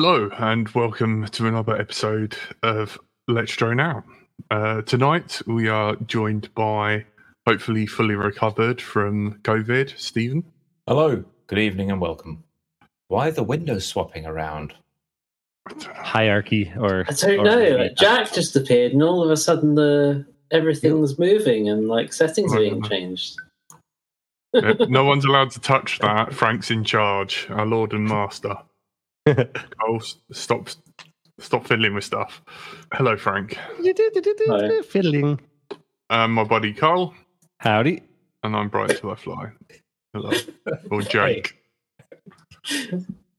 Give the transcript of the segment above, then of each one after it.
Hello, and welcome to another episode of Let's Drone Out. Uh, tonight, we are joined by hopefully fully recovered from COVID, Stephen. Hello. Good evening and welcome. Why are the windows swapping around? Hierarchy or I don't or- know. Like, Jack just appeared, and all of a sudden, the everything's moving and like settings are being changed. No one's allowed to touch that. Frank's in charge, our Lord and Master. oh, s- stop, stop fiddling with stuff. Hello, Frank. Hi. Fiddling. Um, my buddy Carl, Howdy. and I'm Bright Till I Fly. Hello, or Jake.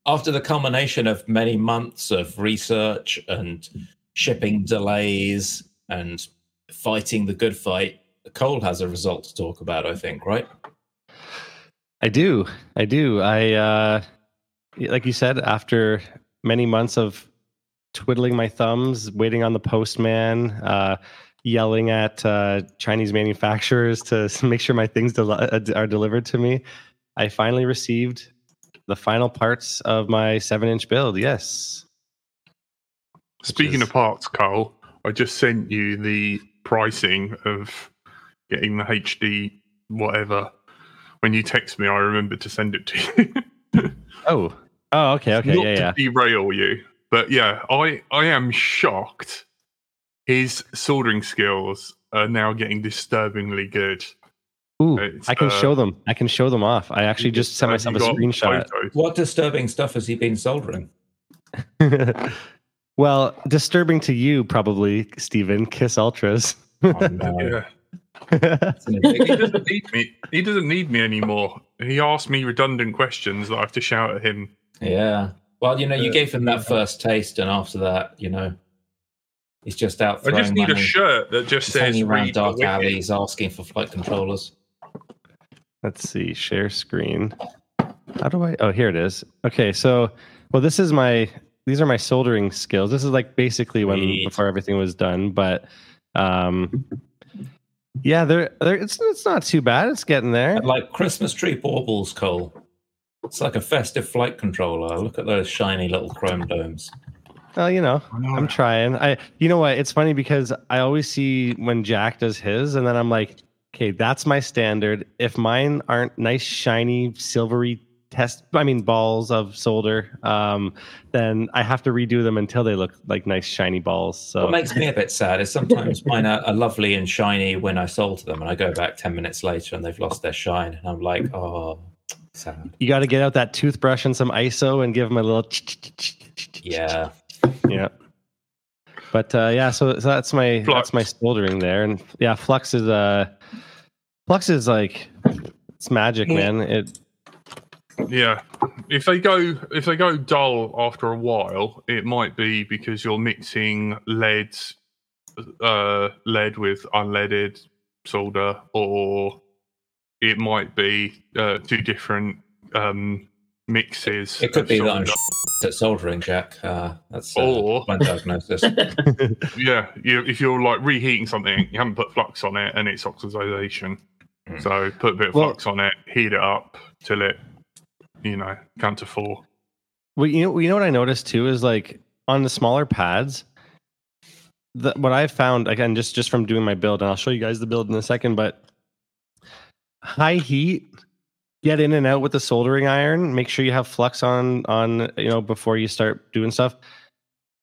After the culmination of many months of research and shipping delays and fighting the good fight, Cole has a result to talk about, I think, right? I do. I do. I uh like you said, after many months of twiddling my thumbs, waiting on the postman, uh yelling at uh Chinese manufacturers to make sure my things uh, are delivered to me, I finally received the final parts of my 7-inch build. Yes. Speaking is- of parts, Carl, I just sent you the pricing of getting the HD whatever. When you text me, I remembered to send it to you. Oh. Oh, okay, okay. Not Yeah, to yeah. derail you, but yeah, I I am shocked. His soldering skills are now getting disturbingly good. Ooh, It's, I can uh, show them. I can show them off. I actually just sent myself a screenshot. photos? What disturbing stuff has he been soldering? well, disturbing to you, probably, Stephen. Kiss Ultras. Oh, no. Yeah. He doesn't need me. He doesn't need me anymore. He asked me redundant questions that I have to shout at him. Yeah. Well, you know, you Uh, gave him that first taste, and after that, you know, he's just out I just need a shirt that just He's says hanging around dark Wiki." alleys asking for flight controllers. Let's see. Share screen. How do I? Oh, here it is. Okay, so well, this is my. These are my soldering skills. This is like basically when Sweet. before everything was done, but um, yeah, they're, they're it's it's not too bad. It's getting there. And like Christmas tree baubles, Cole. It's like a festive flight controller. Look at those shiny little chrome domes. Well, you know, I know. I'm trying. I you know what? It's funny because I always see when Jack does his, and then I'm like, okay, that's my standard. If mine aren't nice, shiny, silvery test, I mean balls of solder, um, then I have to redo them until they look like nice, shiny balls. So What makes me a bit sad is sometimes mine are, are lovely and shiny when I sold them, and I go back 10 minutes later and they've lost their shine. And I'm like, oh, sad. you got to get out that toothbrush and some ISO and give them a little. Yeah. yeah. But uh, yeah, so, so that's my Flux. that's my soldering there, and yeah, flux is uh, flux is like it's magic, man. It Yeah, if they go if they go dull after a while, it might be because you're mixing lead, uh, lead with unleaded solder, or it might be uh, two different um, mixes. It could be that I'm at soldering, Jack. Uh, that's uh, Or- my diagnosis. yeah, you, if you're like reheating something, you haven't put flux on it, and it's oxidization. Mm. So put a bit of Well- flux on it, heat it up till it, you know, count to four. Well, you know, you know what I noticed too is like on the smaller pads, the, what I've found again, just just from doing my build, and I'll show you guys the build in a second, but high heat, get in and out with the soldering iron. Make sure you have flux on on you know before you start doing stuff.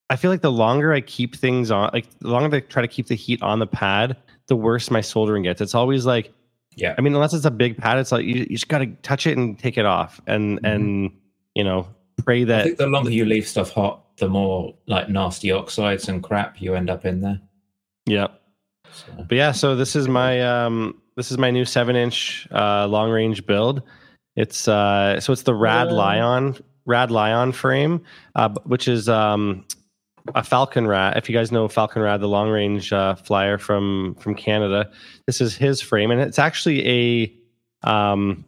I feel like the longer I keep things on, like the longer I try to keep the heat on the pad, the worse my soldering gets. It's always like Yeah. I mean, unless it's a big pad, it's like you, you just got to touch it and take it off, and Mhm. and you know pray I that think the longer you leave stuff hot, the more like nasty oxides and crap you end up in there. yeah. So, But yeah, so this is my um this is my new seven inch uh long range build. It's uh so it's the Rad. Lion Rad Lion frame, uh, which is um a Falcon Rad. If you guys know Falcon Rad, the long range uh, flyer from from Canada, this is his frame, and it's actually a um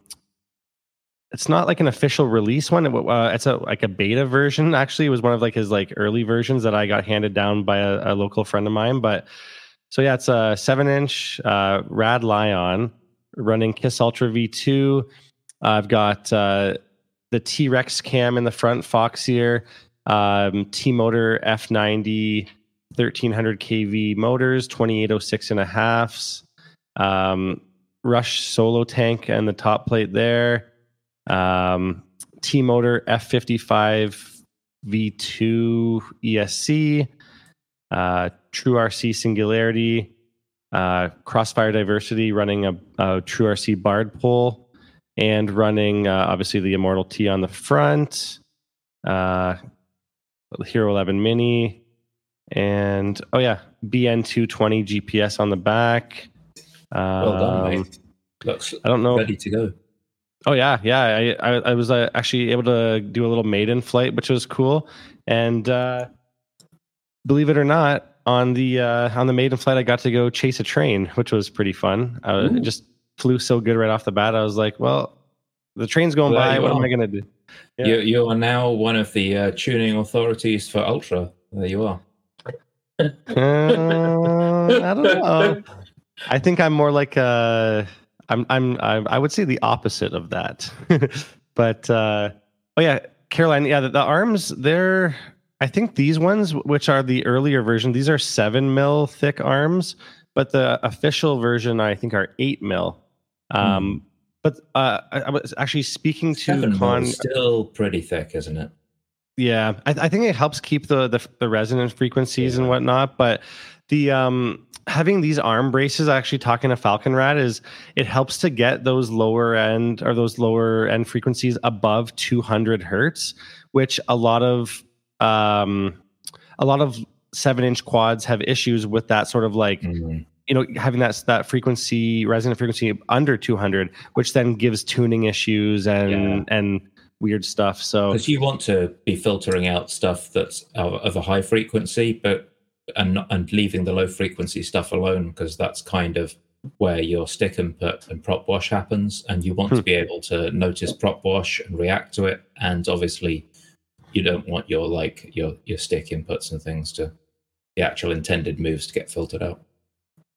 it's not like an official release one. It, uh, it's a like a beta version. Actually, it was one of like his like early versions that I got handed down by a, a local friend of mine. But so yeah, it's a seven inch uh, Rad Lion running Kiss Ultra V2. I've got uh, the T Rex cam in the front, Foxeer, um, T Motor F90 1300 kV motors, 2806 and a halfs, um, Rush solo tank and the top plate there, um, T Motor F55 V2 ESC, uh, True RC Singularity, uh, Crossfire Diversity running a, a True RC Bard pole, and running uh, obviously the Immortal T on the front, uh, Hero 11 Mini, and oh yeah, BN220 GPS on the back. well done, Um, mate. Looks I don't know. ready to go. Oh yeah, yeah. I I, I was uh, actually able to do a little maiden flight, which was cool. And uh, believe it or not, on the uh, on the maiden flight, I got to go chase a train, which was pretty fun. I Ooh. just flew so good right off the bat. I was like, well, the train's going Well, by. What am. I gonna do? Yeah. You you are now one of the uh, tuning authorities for Ultra. There you are. Uh, I don't know. I think I'm more like uh I'm I'm I, I would say the opposite of that. but uh oh yeah, Caroline, yeah, the, the arms they're I think these ones which are the earlier version, these are 7 mil thick arms, but the official version I think are 8 mil. Um but uh I, I was actually speaking to Seven Con mil, still pretty thick, isn't it? yeah, I, I think it helps keep the, the the resonance frequencies and whatnot. But the um having these arm braces, actually talking to Falcon Rad, is it helps to get those lower end or those lower end frequencies above 200 hertz, which a lot of um a lot of seven inch quads have issues with that sort of like Mhm. you know having that that frequency resonant frequency under 200 which then gives tuning issues and Yeah. and weird stuff so Because you want to be filtering out stuff that's of, of a high frequency, but and and leaving the low frequency stuff alone because that's kind of where your stick input and prop wash happens, and you want Hmm. to be able to notice prop wash and react to it. And obviously, you don't want your like your your stick inputs and things to the actual intended moves to get filtered out.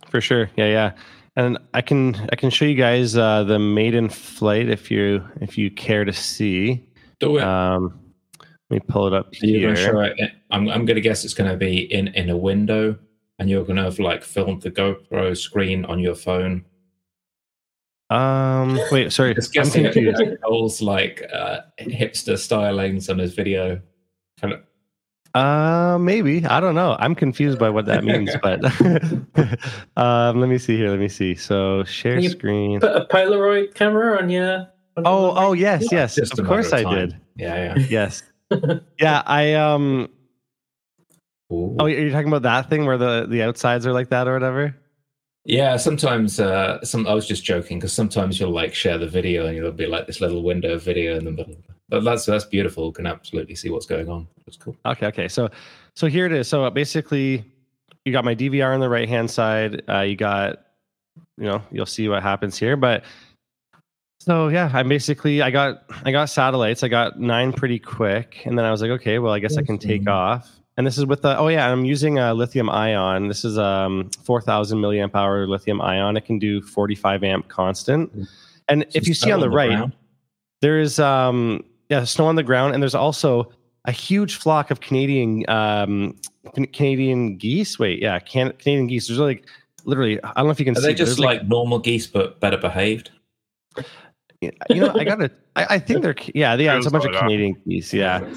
For sure. Yeah, yeah. And I can I can show you guys uh, the maiden flight if you if you care to see. Do it. Um, let me pull it up Are you going to here. I'm, I'm going to guess it's going to be in, in a window, and you're going to have like filmed the GoPro screen on your phone. Um, wait, sorry, Just I'm guessing confused. at Cole's like uh, hipster stylings on his video. Kind of, Uh, maybe I don't know. I'm confused by what that means, but um, let me see here. Let me see. So share Can you screen. Put a Polaroid camera on your. on Oh, your- oh yes, yes. just Of matter course I did. Yeah, yeah. Yes. Yeah, I um. Ooh. Oh, you're talking about that thing where the the outsides are like that or whatever. Yeah, sometimes uh, some I was just joking because sometimes you'll like share the video and you'll be like this little window of video in the middle. But that's that's beautiful. You can absolutely see what's going on. That's cool. Okay, okay. So so here it is. So uh, basically you got my DVR on the right hand side. Uh, you got you know, you'll see what happens here, but so yeah, I basically I got I got satellites. I got 9 pretty quick and then I was like, okay, well, I guess I can take off. And this is with the oh yeah, I'm using a lithium ion. This is um 4000 milliamp hour lithium ion. It can do 45 amp constant. And if you see snow on the right, ground. there is um yeah snow on the ground and there's also a huge flock of canadian um canadian geese wait yeah can- canadian geese there's like literally i don't know if you can Are see they but just there's, like, normal geese but better behaved? you know i gotta I, I think they're yeah yeah it's a bunch of canadian geese yeah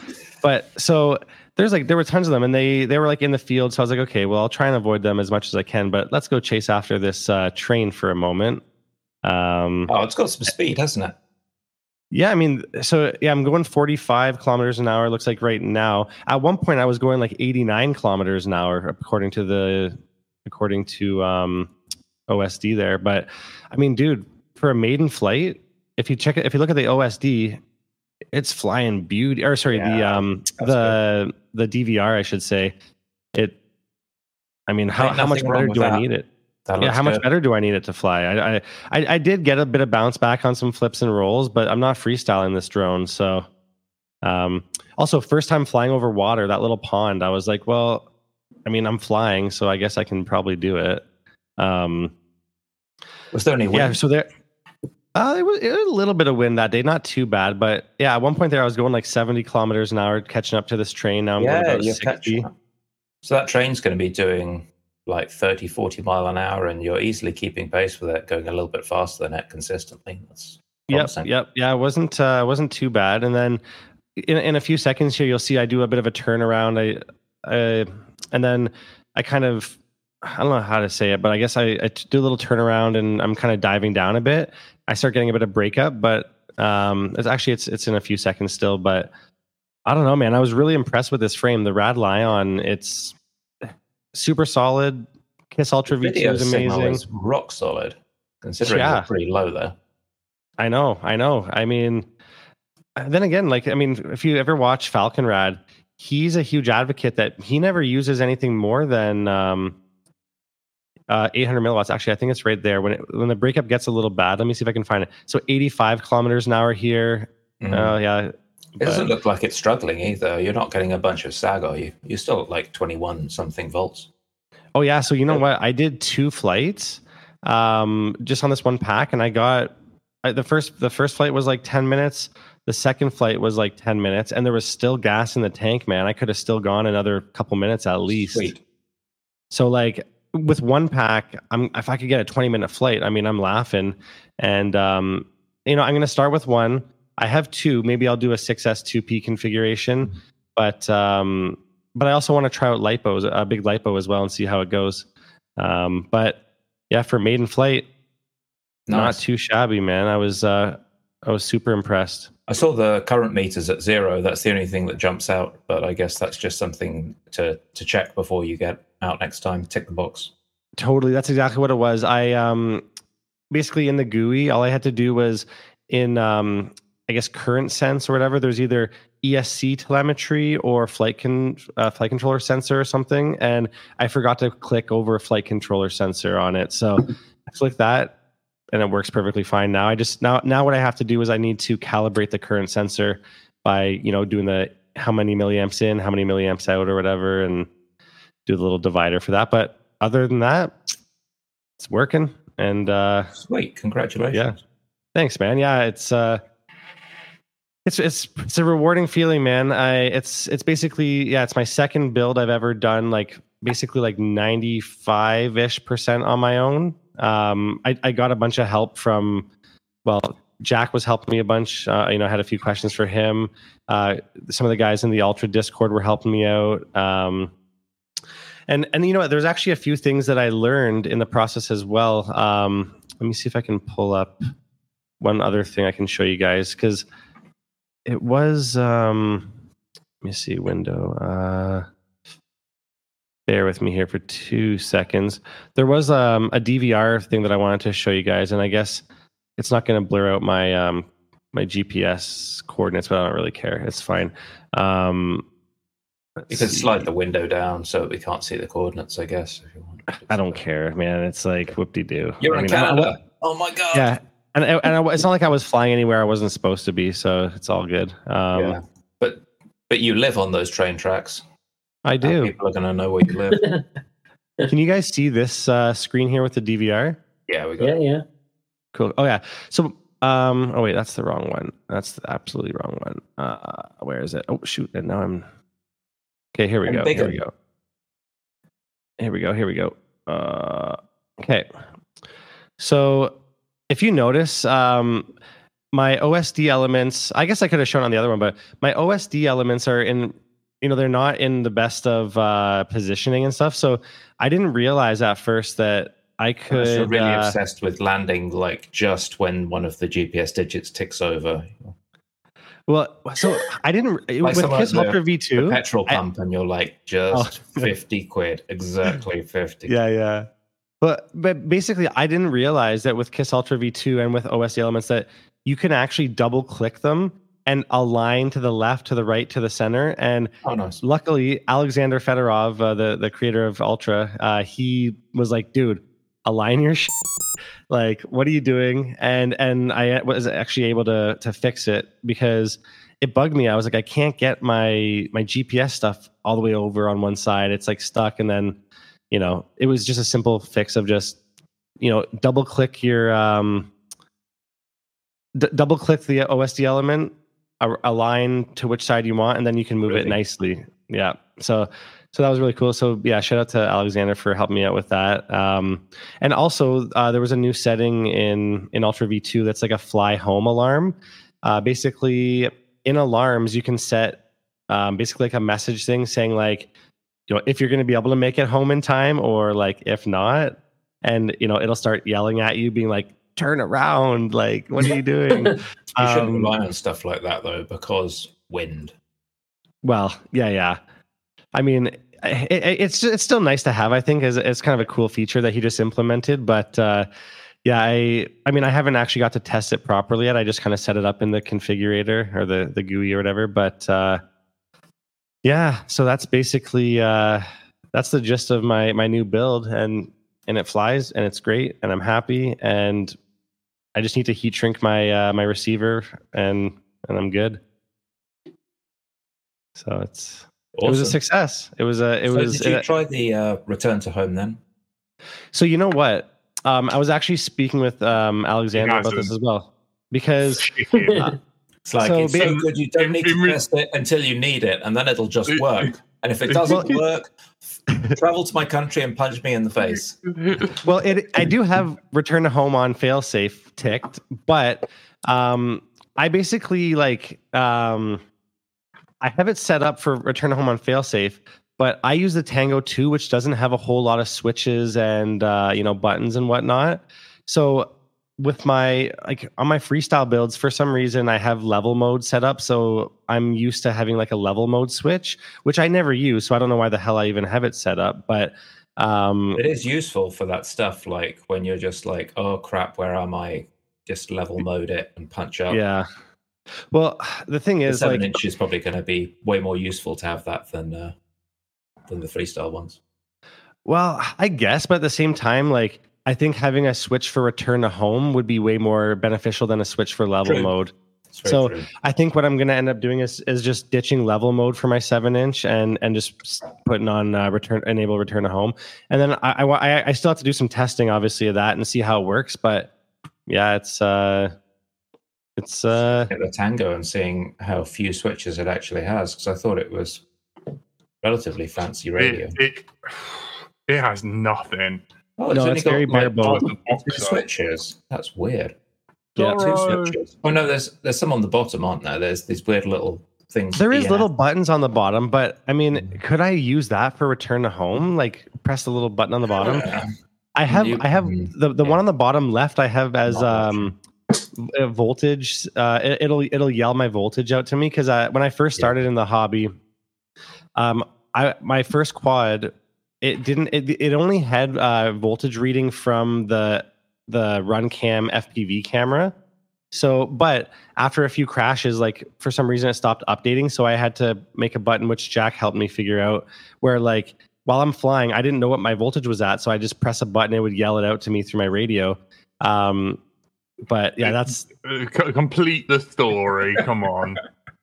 but so there's like there were tons of them and they they were like in the field so i was like okay well i'll try and avoid them as much as i can but let's go chase after this uh train for a moment Um, Oh, it's got some speed, hasn't it? yeah, I mean, so yeah, I'm going 45 kilometers an hour. Looks like right now. At one point, I was going like 89 kilometers an hour, according to the according to um, OSD there. But I mean, dude, for a maiden flight, if you check it, if you look at the OSD, it's flying beauty. Or sorry, the um the the DVR, I should say. It. I mean, how, how much better do I need it? That yeah, how much better do I need it to fly? I, I I I did get a bit of bounce back on some flips and rolls, but I'm not freestyling this drone. So, um, also first time flying over water, that little pond. I was like, well, I mean, I'm flying, so I guess I can probably do it. Um, Was there any wind? yeah, so there. Uh, it was, it was a little bit of wind that day, not too bad, but yeah, at one point there I was going like 70 kilometers an hour, catching up to this train. Now I'm going about 60. catching. So that train's going to be doing like 30, 40 mile an hour, and you're easily keeping pace with it, going a little bit faster than it consistently. That's Yep, yep, yeah. It wasn't uh, wasn't too bad. And then in in a few seconds here, you'll see I do a bit of a turnaround. I, I and then I kind of I don't know how to say it, but I guess I, I do a little turnaround and I'm kind of diving down a bit. I start getting a bit of breakup, but um, it's actually it's it's in a few seconds still. But I don't know, man. I was really impressed with this frame. The Rad Lion, it's super solid. Kiss Ultra V2 Video is amazing. is rock solid, considering Yeah. you're pretty low there. I know, I know. I mean, then again, like, I mean, if you ever watch Falcon Rad, he's a huge advocate that he never uses anything more than um, uh, 800 milliwatts. Actually, I think it's right there. When it, when the breakup gets a little bad, let me see if I can find it. So 85 kilometers an hour here. Oh yeah, it doesn't look like it's struggling either. You're not getting a bunch of sag, are you? You're still at like 21 something volts. Oh yeah, so you know what? I did two flights, um, just on this one pack, and I got I, the first. The first flight was like ten minutes. The second flight was like ten minutes, and there was still gas in the tank. Man, I could have still gone another couple minutes at least. Sweet. So like with one pack, I'm if I could get a 20 minute flight, I mean I'm laughing. And um, you know, I'm gonna start with one. I have two. Maybe I'll do a 6S2P configuration, but um, but I also want to try out lipos, a big lipo as well, and see how it goes. Um, but yeah, for maiden flight, not too shabby, man. I was uh, I was super impressed. I saw the current meters at zero. That's the only thing that jumps out, but I guess that's just something to to check before you get out next time. Tick the box. Totally. That's exactly what it was. I um basically in the GUI, all I had to do was in um I guess current sense or whatever, there's either ESC telemetry or flight con uh, flight controller sensor or something. And I forgot to click over flight controller sensor on it. So I click that and it works perfectly fine now. I just now now what I have to do is I need to calibrate the current sensor by, you know, doing the how many milliamps in, how many milliamps out or whatever and do the little divider for that. But other than that, it's working. And uh Sweet, congratulations. Yeah. thanks, man. Yeah, it's uh it's it's it's a rewarding feeling, man. I it's it's basically yeah, it's my second build I've ever done like basically like 95-ish percent on my own. Um I, I got a bunch of help from well, Jack was helping me a bunch. Uh, you know, I had a few questions for him. Uh, some of the guys in the Ultra Discord were helping me out. Um, and and you know what? There's actually a few things that I learned in the process as well. Um, let me see if I can pull up one other thing I can show you guys because it was. Um, let me see window. Uh, bear with me here for two seconds. There was um, a DVR thing that I wanted to show you guys, and I guess it's not going to blur out my um, my GPS coordinates, but I don't really care. It's fine. Um, let's You can see. slide the window down so we can't see the coordinates, I guess. If you want. I don't care, man. It's like whoop de doo. You're in Canada. Oh my god. Yeah, and and I, it's not like I was flying anywhere I wasn't supposed to be, so it's all good. Um, yeah. But but you live on those train tracks. I How do. People are going to know where you live. Can you guys see this uh, screen here with the DVR? yeah, we got. yeah, it. yeah. Cool. Oh yeah. So um. Oh wait, that's the wrong one. That's the absolutely wrong one. Uh, where is it? Oh shoot! And now I'm. Okay, here we And go. Here we go. Here we go. Here we go. Uh, okay. So if you notice, um, my OSD elements. I guess I could have shown on the other one, but my OSD elements are in. You know, they're not in the best of uh, positioning and stuff. So I didn't realize at first that I Unless you're really uh, obsessed with landing, like just when one of the GPS digits ticks over well, so I didn't Like with someone Kiss at Ultra V2. petrol I- pump, and you're like just Oh. fifty quid, exactly fifty. Yeah, yeah. But but basically, I didn't realize that with Kiss Ultra V2 and with OSD elements that you can actually double click them and align to the left, to the right, to the center. And Oh, nice. luckily, Alexander Fedorov, uh, the the creator of Ultra, uh, he was like, "Dude, align your shit. Like, what are you doing?" And and I was actually able to to fix it because it bugged me. I was like, I can't get my my GPS stuff all the way over on one side. It's like stuck, and then you know, it was just a simple fix of just you know double click your um d- double click the OSD element, align to which side you want, and then you can move it nicely. Yeah. So so that was really cool. So yeah, shout out to Alexander for helping me out with that. Um, and also uh, there was a new setting in in Ultra V2 that's like a fly home alarm. Uh, basically, in alarms you can set um, basically like a message thing saying like you know if you're going to be able to make it home in time or like if not and you know it'll start yelling at you being like turn around like what are you doing You shouldn't Um, rely on stuff like that though, because wind. well yeah yeah i mean it, it- it's it's still nice to have i think as it's kind of a cool feature that he just implemented but uh yeah i i mean i haven't actually got to test it properly yet. I just kind of set it up in the configurator or the the gui or whatever but uh yeah so that's basically uh that's the gist of my my new build and and it flies and it's great and i'm happy and i just need to heat shrink my uh my receiver and and i'm good. So it's it was a success it was a it so was did you it- try the uh, return to home then? so you know what um i was actually speaking with um alexander about this as well because Yeah. It's like So it's so good you don't need to in test it until you need it, and then it'll just work. And if it doesn't work, travel to my country and punch me in the face. Well, it I do have return to home on failsafe ticked, but um I basically like um I have it set up for return home on failsafe, but I use the Tango 2 which doesn't have a whole lot of switches and uh you know buttons and whatnot. So with my like on my freestyle builds for some reason I have level mode set up so I'm used to having like a level mode switch which I never use so I don't know why the hell I even have it set up but um It is useful for that stuff, like when you're just like, oh crap, where am I? Just level mode it and punch up. Yeah. Well, the thing The is, seven like, inch is probably going to be way more useful to have that than uh, than the freestyle ones. well, I guess, but at the same time, like, I think having a switch for return to home would be way more beneficial than a switch for level True. mode. So, true. I think what I'm going to end up doing is is just ditching level mode for my seven inch and and just putting on uh, return enable return to home, and then I, I I I still have to do some testing, obviously, of that and see how it works. But yeah, it's uh, it's uh, at the Tango and seeing how few switches it actually has because I thought it was relatively fancy radio. it, it, it has nothing. oh, No, it's very bare like, bones. two switches. That's weird. Yeah, Two switches. Oh no, there's there's some on the bottom, aren't there? There's these weird little things. There is Yeah. little buttons on the bottom, but I mean, could I use that for return to home? Like press the little button on the bottom. Yeah. I have You- I have mm, the the yeah. one on the bottom left. I have as Not um voltage. Uh, it, it'll it'll yell my voltage out to me because I when I first Yeah. started in the hobby, um, I my first quad it didn't it, it only had uh voltage reading from the the run cam FPV camera. So, but after a few crashes, like for some reason it stopped updating. So I had to make a button, which Jack helped me figure out, where like while I'm flying, I didn't know what my voltage was at. So I just press a button, it would yell it out to me through my radio. Um, but yeah, that's Uh, c- complete the story. Come on.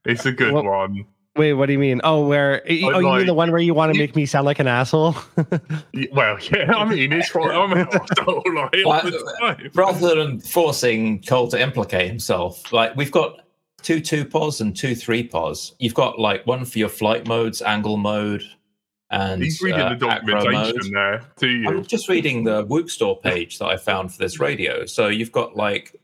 It's a good Well- one. wait, what do you mean? Oh, where oh, you mean the one where you want to make me sound like an asshole? Well, yeah, I mean, it's right. I mean, I don't like it all the time. Rather than forcing Cole to implicate himself, like we've got two two pos and two three pos. You've got like one for your flight modes, angle mode, and He's reading uh, the acro documentation there to you. I'm just reading the Whoop Store page that I found for this radio. So you've got like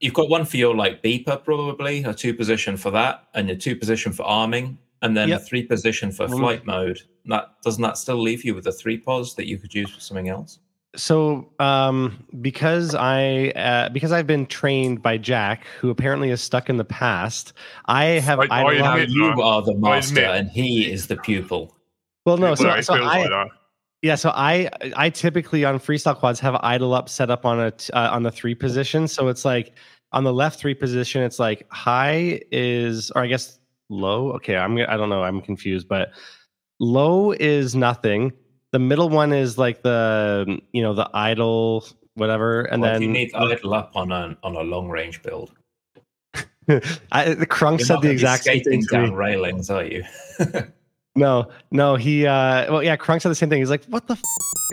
you've got one for your like beeper, probably a two position for that, and a two position for arming, and then Yep. a three position for Mm. flight mode. That doesn't that still leave you with a three pos that you could use for something else? So um, because I uh, because I've been trained by Jack, who apparently is stuck in the past. I have I- I idolized- Now admit- you are the master, and he is the pupil. well, no, Well, so, so I like yeah, so I I typically on freestyle quads have idle up set up on a t- uh, on the three position. So it's like on the left three position, it's like high is or I guess low. Okay, I'm I don't know, I'm confused, but low is nothing. The middle one is like the you know the idle whatever, and Well, then you need idle up on a on a long range build. I, the Crunk You're said the exact same thing to me. down railings, are you? No, no, he uh well yeah, Crunk said the same thing. He's like, What the f-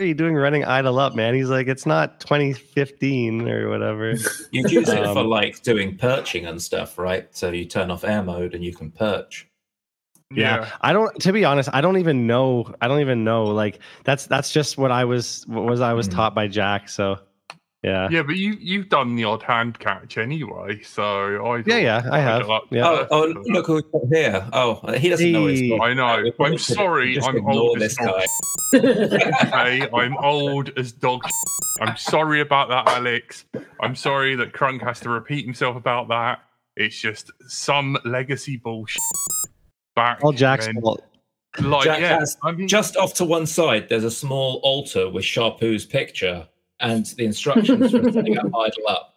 are you doing running idle up, man? He's like, It's not 2015 or whatever. you use it for Um, like doing perching and stuff, right? So you turn off air mode and you can perch. Yeah. I don't to be honest, I don't even know. I don't even know. Like that's that's just what I was what was I was Hmm. taught by Jack. So yeah. Yeah, but you you've done the odd hand catch anyway, so I Yeah, yeah, I have. Yeah. Oh, oh, look who's here. Oh, he doesn't know he's Hey. got I know. I'm sorry. I'm old this as dog. guy. Okay, I'm old as dog. I'm sorry about that, Alex. I'm sorry that Crunk has to repeat himself about that. It's just some legacy bullshit. Back All Jack's when- fault. Like, Jack yeah, has I mean, Just off to one side, there's a small altar with Sharpoo's picture and the instructions for setting up idle up.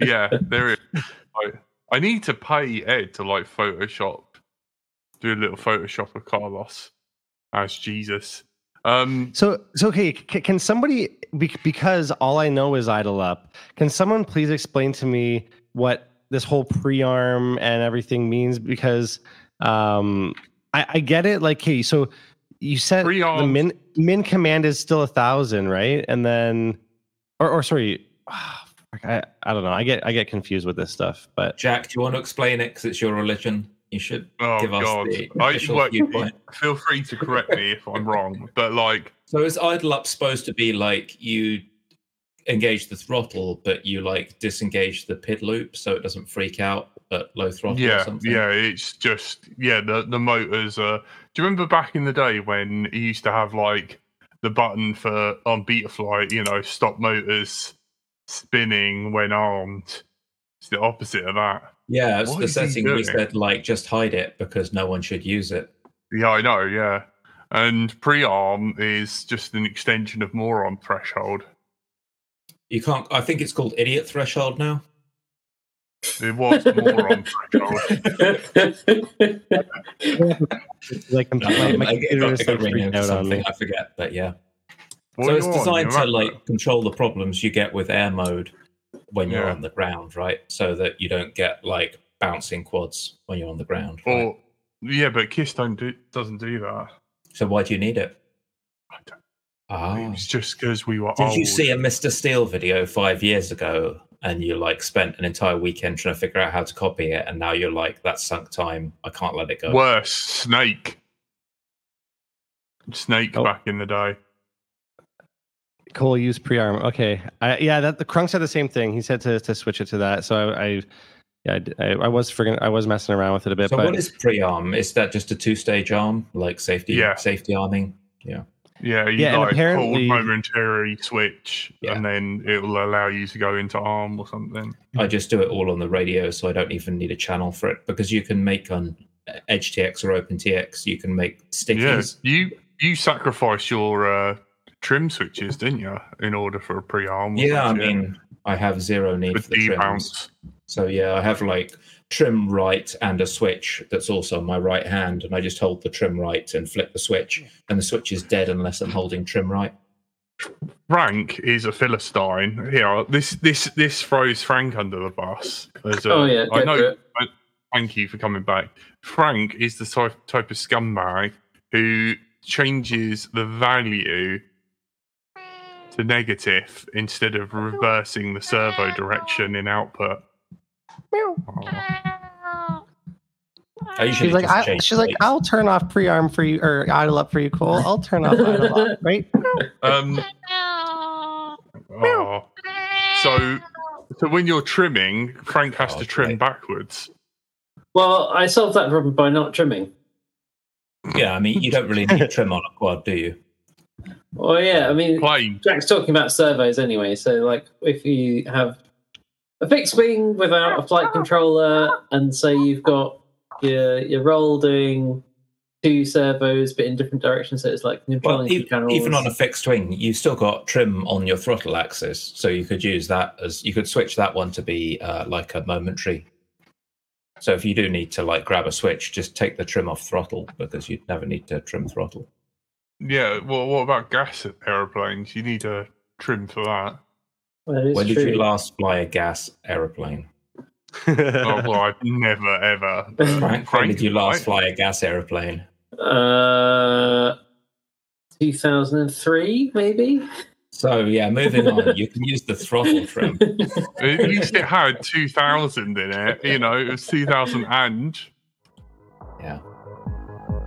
yeah, there is. I, I need to pay Ed to like Photoshop, do a little Photoshop of Carlos as Jesus. Um, So, so okay, c- can somebody because all I know is idle up? Can someone please explain to me what this whole pre-arm and everything means? Because um, I, I get it. Like, hey, so you said the min min command is still a thousand, right? And then, or or sorry, I, I don't know. I get I get confused with this stuff, but Jack, do you want to explain it because it's your religion? You should oh give us God, the I, official look, viewpoint. feel free to correct me if I'm wrong, but like, So is idle up supposed to be like you engage the throttle, but you like disengage the PID loop so it doesn't freak out at low throttle or yeah, something? yeah, it's just yeah. The the motors. Uh, do you remember back in the day when you used to have like the button for on Betaflight? You know, stop motors spinning when armed. It's the opposite of that. Yeah, it's What the setting we said like just hide it because no one should use it. Yeah, I know. Yeah, and pre-arm is just an extension of moron threshold. You can't I think it's called idiot threshold now. It was moron threshold. like I'm, my, my I- it computer got- is like ringing out on something, me. I forget, but yeah. What so it's designed to at- like control the problems you get with air mode when you're Yeah. on the ground, right? So that you don't get like bouncing quads when you're on the ground. right? Or yeah, but Kiss don't do doesn't do that. So why do you need it? I don't, Ah. It's just because we were Did old. you see a Mr. Steele video five years ago and you like spent an entire weekend trying to figure out how to copy it and now you're like, that's sunk time. I can't let it go. Worse, Snake. Snake Oh. back in the day. Cole used pre-arm. Okay, I, yeah, that the Crunk said the same thing. He said to, to switch it to that. So I, I yeah, I d- I, I was friggin' I was messing around with it a bit. So but what is pre-arm? Is that just a two-stage arm, like safety Yeah. safety arming? Yeah. Yeah, you Yeah, and like apparently- hold momentary switch, Yeah. and then it will allow you to go into arm or something. I just do it all on the radio, so I don't even need a channel for it because you can make on Edge TX or OpenTX, you can make Yeah, you you sacrificed your uh, trim switches, didn't you, in order for a pre-arm? Yeah, I mean, I have zero need with for the trims. D-bounce. So yeah, I have like trim right and a switch that's also on my right hand, and I just hold the trim right and flip the switch, and the switch is dead unless I'm holding trim right. Frank is a philistine. Here, this this this throws Frank under the bus. As a, Oh, yeah, I know. it. I- thank you for coming back. Frank is the type type of scumbag who changes the value to negative instead of reversing the servo direction in output. Aw. I usually she's like, I, change she's like, plates. I'll turn off pre-arm for you or idle up for you, Cole. I'll turn off idle up, right? Um. aw. So, so when you're trimming, Frank has Oh, to trim great. backwards. well, I solved that problem by not trimming. yeah, I mean, you don't really need trim on a quad, do you? Well, yeah, I mean, Plane. Jack's talking about servos anyway. So, like, if you have a fixed wing without a flight controller, and say you've got your your roll doing two servos but in different directions, so it's like Well, controlling e- two channels. even on a fixed wing, you've still got trim on your throttle axis, so you could use that as you could switch that one to be uh, like a momentary. So if you do need to like grab a switch, just take the trim off throttle because you'd never need to trim throttle. Yeah. Well, what about gas aeroplanes? You need a trim for that. That is When did true. you last fly a gas aeroplane? oh, well, I've never ever. uh, Frank, when did you last fly a gas aeroplane? Uh, 2003, maybe. So yeah, moving on. You can use the throttle trim. At least it had 2000 in it. You know, it was 2000 and. Yeah.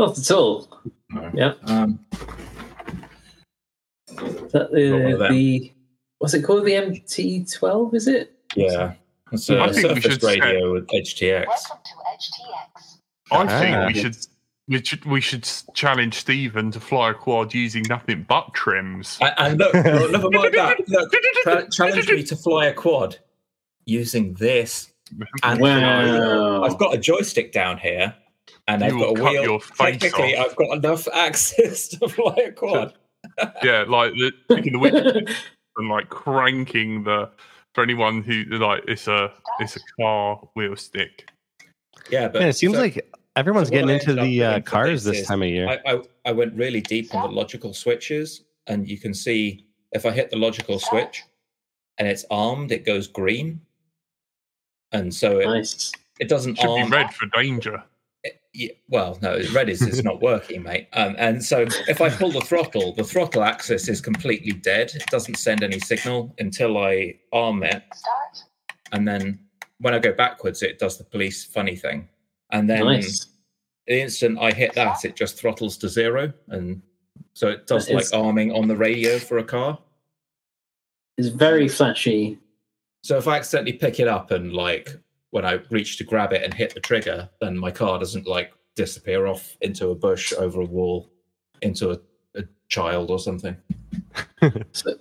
Not at all. No. Yeah. Um, Is that Not the, the what's it called? The MT12, is it? yeah. It's a I think we surface should set- radio with Edge TX. Welcome to Edge TX. I think Ah. we should. We should, we should challenge Stephen to fly a quad using nothing but trims. And, and look, look, never mind that. Look, cha- challenge me to fly a quad using this. And Wow. I've got a joystick down here, and I've You got will a cut wheel. your face Technically, off. I've got enough access to fly a quad. yeah, like the, picking the whip and like cranking the. For anyone who like it's a it's a car wheel stick. Yeah, but Man, it seems so- like everyone's so getting into the uh, cars this this is time of year. I, I, I went really deep on the logical switches, and you can see if I hit the logical switch and it's armed, it goes green. And so it, nice. it doesn't Should be red for danger. Yeah, well, no, red is it's not working, mate. Um, and so if I pull the throttle, the throttle axis is completely dead. It doesn't send any signal until I arm it, Start. and then when I go backwards, it does the police funny thing. And then Nice. the instant I hit that, it just throttles to zero, and so it does That like is- arming on the radio for a car. It's very flashy. So if I accidentally pick it up and like when I reach to grab it and hit the trigger, then my car doesn't like disappear off into a bush, over a wall, into a, a child or something. So,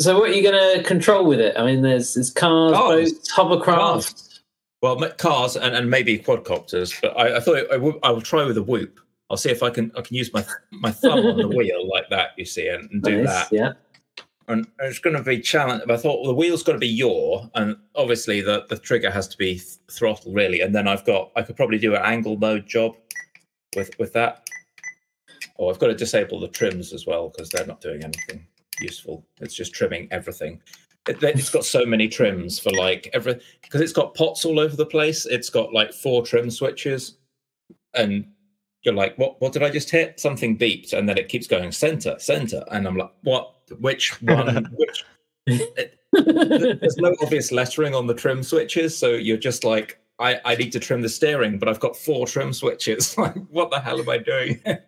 so what are you going to control with it? I mean, there's, there's cars, Cars. boats, hovercraft. Well, cars and, and maybe quadcopters, but I, I thought I would I will try with a whoop. I'll see if I can I can use my my thumb on the wheel like that, you see, and, and do Nice, that. Yeah. And it's going to be challenge. I thought well, the wheel's got to be yaw, and obviously the the trigger has to be th- throttle really. And then I've got I could probably do an angle mode job with with that. Oh, I've got to disable the trims as well because they're not doing anything useful. It's just trimming everything. It, it's got so many trims for like every because it's got pots all over the place. It's got like four trim switches, and you're like, what? What did I just hit? Something beeped, and then it keeps going center, center, and I'm like, what? Which one? which? It- there's no obvious lettering on the trim switches, so you're just like, I, I need to trim the steering, but I've got four trim switches. Like, what the hell am I doing?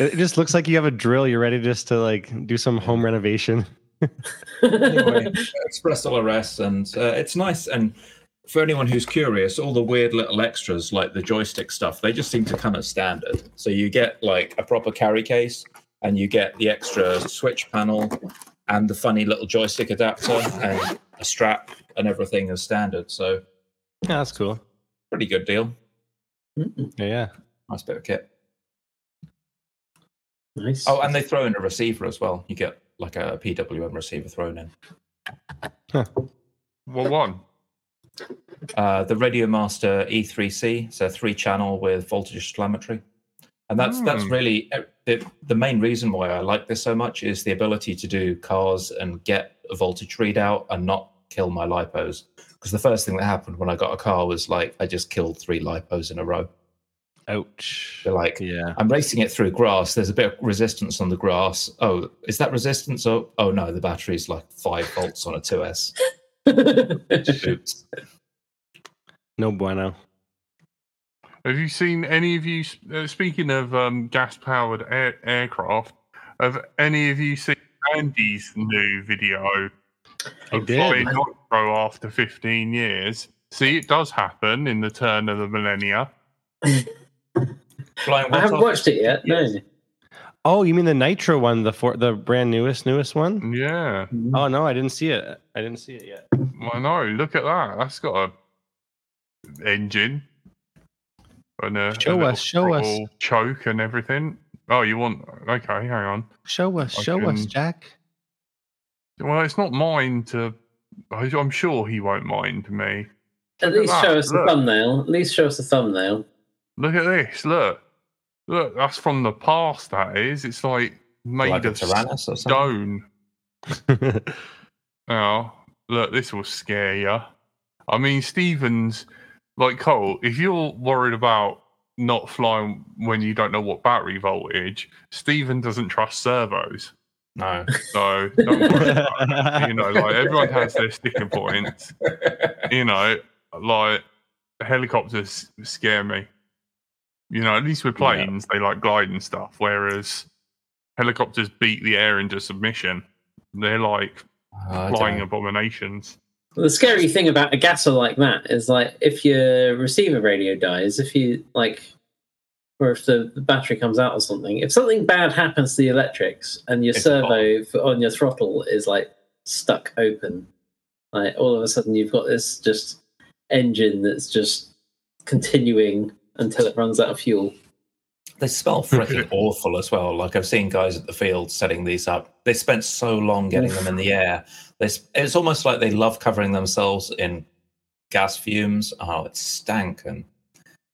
It just looks like you have a drill. You're ready just to like do some home renovation. anyway, Express LRS, and uh, it's nice. And for anyone who's curious, all the weird little extras like the joystick stuff, they just seem to come as standard. So you get like a proper carry case, and you get the extra switch panel, and the funny little joystick adapter, and a strap, and everything as standard. So Yeah, that's cool. pretty good deal. Mm-mm. Yeah, yeah. Nice bit of kit. Nice. Oh, and they throw in a receiver as well. You get like a PWM receiver thrown in. Well, one? Uh, the Radio Master E3C, so three channel with voltage telemetry, and that's that's Hmm. really uh, the the main reason why I like this so much is the ability to do cars and get a voltage readout and not kill my lipos. Because the first thing that happened when I got a car was like I just killed three lipos in a row, Ouch. They're like, Yeah. I'm racing it through grass. There's a bit of resistance on the grass. Oh, is that resistance? Oh, oh no, the battery's like five volts on a 2S. Oops. No bueno. Have you seen any of you? Uh, speaking of um, gas-powered air, aircraft, have any of you seen Andy's new video? I of did. Nitro after 15 years. See, it does happen in the turn of the millennia. I haven't off? watched it yet. No. Oh, you mean the Nitro one, the for, the brand newest newest one? Yeah, Oh no, I didn't see it. I didn't see it yet. I know. Look at that. That's got a engine and a, Show a little us, show us. choke and everything. Oh, you want? Okay, hang on. Show us, I show us, Jack. Well, it's not mine to. I- I'm sure he won't mind me. At Look at least that, show us the thumbnail. At least show us the thumbnail. Look at this. Look, look. That's from the past. That is. It's like made Like of Tyrannus or something? stone. Oh, look, this will scare you. I mean, Stevens, like Koel, if you're worried about not flying when you don't know what battery voltage, Stephen doesn't trust servos. No. So don't worry about it. You know, like everyone has their sticking points. You know, like helicopters scare me. You know, at least with Yeah. planes, they like glide and stuff, whereas helicopters beat the air into submission. They're like Uh, I don't flying know. abominations. The scary thing about a gasser like that is like if your receiver radio dies, if you like, or if the, the battery comes out or something, if something bad happens to the electrics and your It's servo f- on your throttle is like stuck open, like all of a sudden you've got this just engine that's just continuing until it runs out of fuel. They smell freaking awful as well. Like I've seen guys at the field setting these up. They spent so long getting them in the air. They, it's almost like they love covering themselves in gas fumes. Oh, it stank, and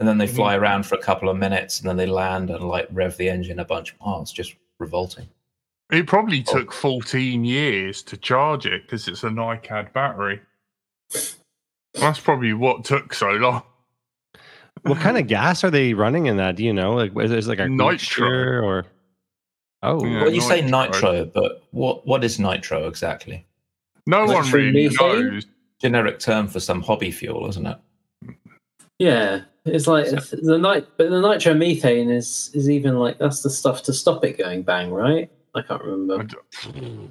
and then they Mhm. fly around for a couple of minutes, and then they land and like rev the engine a bunch. Oh, it's just revolting. It probably Oh. took 14 years to charge it because it's a NiCad battery. That's probably what took so long. What kind of gas are they running in that? Do you know? Like, is it like a Nitro. mixture or? Oh, Yeah. well, you say nitro. nitro, but what what is nitro exactly? No one really methane? knows. Generic term for some hobby fuel, isn't it? Yeah, it's like So- the night, but the nitromethane is is even like that's the stuff to stop it going bang, right? I can't remember. d-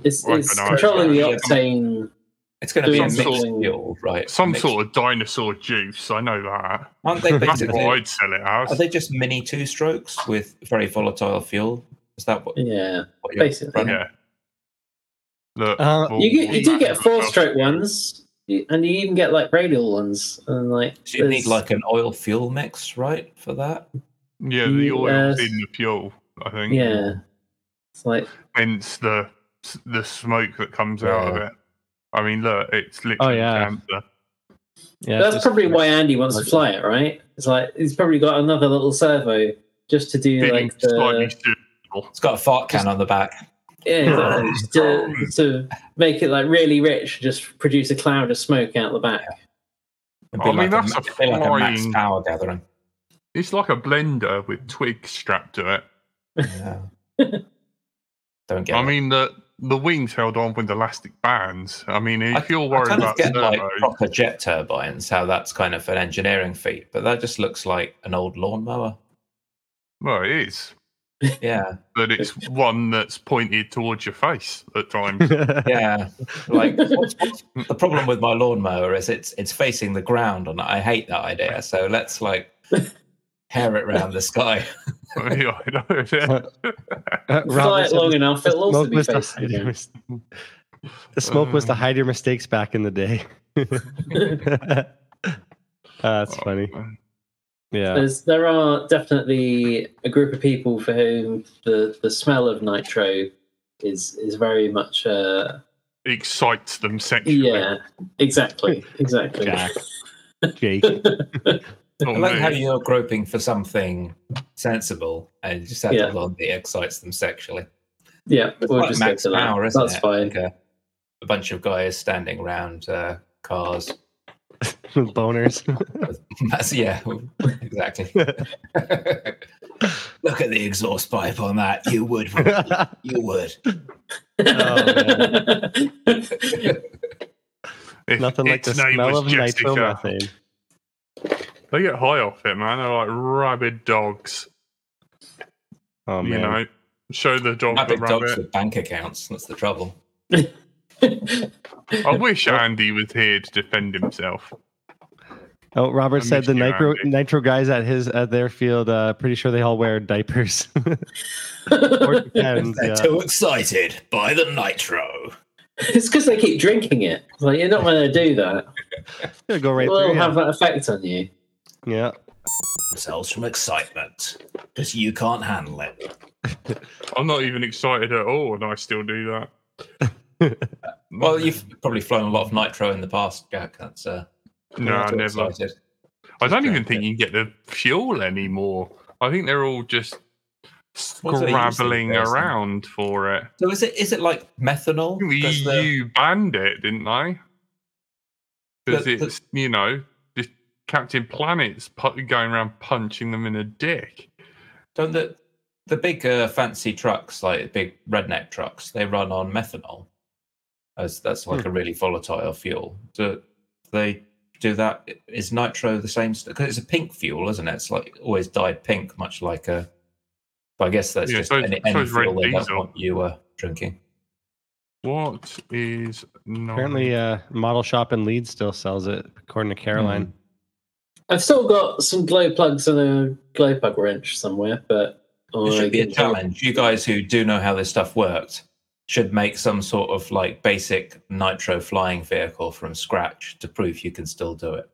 It's, it's controlling the octane. It's going to be a Doing mixed something- fuel, right? Some Mixed- sort of dinosaur juice. I know that. Aren't they That's basically? what I'd sell it as. Are they just mini two strokes with very volatile fuel? Is that what, Yeah, what you're basically. running? Yeah. Look, Uh, we'll- you get we'll you do get four-stroke ones, and you even get like radial ones, and like So you need like an oil fuel mix, right, for that? Yeah, the oil's Yes. in the fuel. I think. yeah, it's like Hence the the smoke that comes out of it. I mean, look, it's oh, literally yeah. cancer. yeah. that's just- probably why Andy wants to fly it, right? It's like he's probably got another little servo just to do Feeling like the. It's got a fart can on the back. yeah exactly, to, to make it like really rich, just produce a cloud of smoke out the back. It'd I mean, that's a, a it'd like a max power gathering. It's like a blender with twigs strapped to it. Yeah. Don't get I it. mean, the the wings held on with elastic bands. I mean, if I- you're I worried kind of about get like servos, proper jet turbines, how that's kind of an engineering feat, but that just looks like an old lawnmower. well, it is, Yeah, but it's one that's pointed towards your face at times. yeah. like what's, what's the problem with my lawnmower is it's it's facing the ground, and I hate that idea. So let's like hair it around the sky. yeah, I know. Uh, Rob, Fly it long the enough, it'll also smoke be was to hide your the mis- The smoke was to hide your mistakes back in the day. Uh, that's Oh, funny. Yeah. There's, there are definitely a group of people for whom the, the smell of nitro is is very much uh, Excites them sexually. yeah exactly exactly Jack. Jake. I like me. how you're groping for something sensible and you just have Yeah. to on the excites them sexually. yeah It's we'll like just max to that. power, isn't that's it? fine Like a, a bunch of guys standing around uh, cars. boners. That's yeah, exactly. Look at the exhaust pipe on that. You would, you? you would. If Nothing like the smell of Jessica, nitromethane. They get high off it, man. They're like rabid dogs. Oh you know, show the dog Rabbit the dogs with bank accounts. That's the trouble. I wish Andy was here to defend himself. Oh, Robert I said the nitro nitro guys at his at their field. Uh, pretty sure they all wear diapers. depends. They're Yeah. too excited by the nitro. it's because they keep drinking it. Like you're not going to do that. It'll go right it will through. have Yeah. that effect on you. Yeah. Themselves from excitement because you can't handle it. I'm not even excited at all, and I still do that. Well, you've probably flown a lot of nitro in the past, Jack. That's uh, no, not too never. excited. I don't even think it. you can get the fuel anymore. I think they're all just What do they use these scrabbling days, then? around for it. So is it is it like methanol? The Because the- banned it, didn't they? Because The- the- it's you know just Captain Planet's pu- going around punching them in the dick. Don't the the big uh, fancy trucks, like big redneck trucks, they run on methanol, as that's like a really volatile fuel. Do they do that? Is nitro the same? Because it's a pink fuel, isn't it? It's like always dyed pink, much like a. But I guess that's Yeah, just so- any, so any is red fuel they don't want you uh, drinking. What is not Apparently, uh, Model Shop in Leeds still sells it, according to Caroline. I've still got some glow plugs and a glow plug wrench somewhere, but It should be a challenge. You guys who do know how this stuff worked should make some sort of like basic nitro flying vehicle from scratch to prove you can still do it.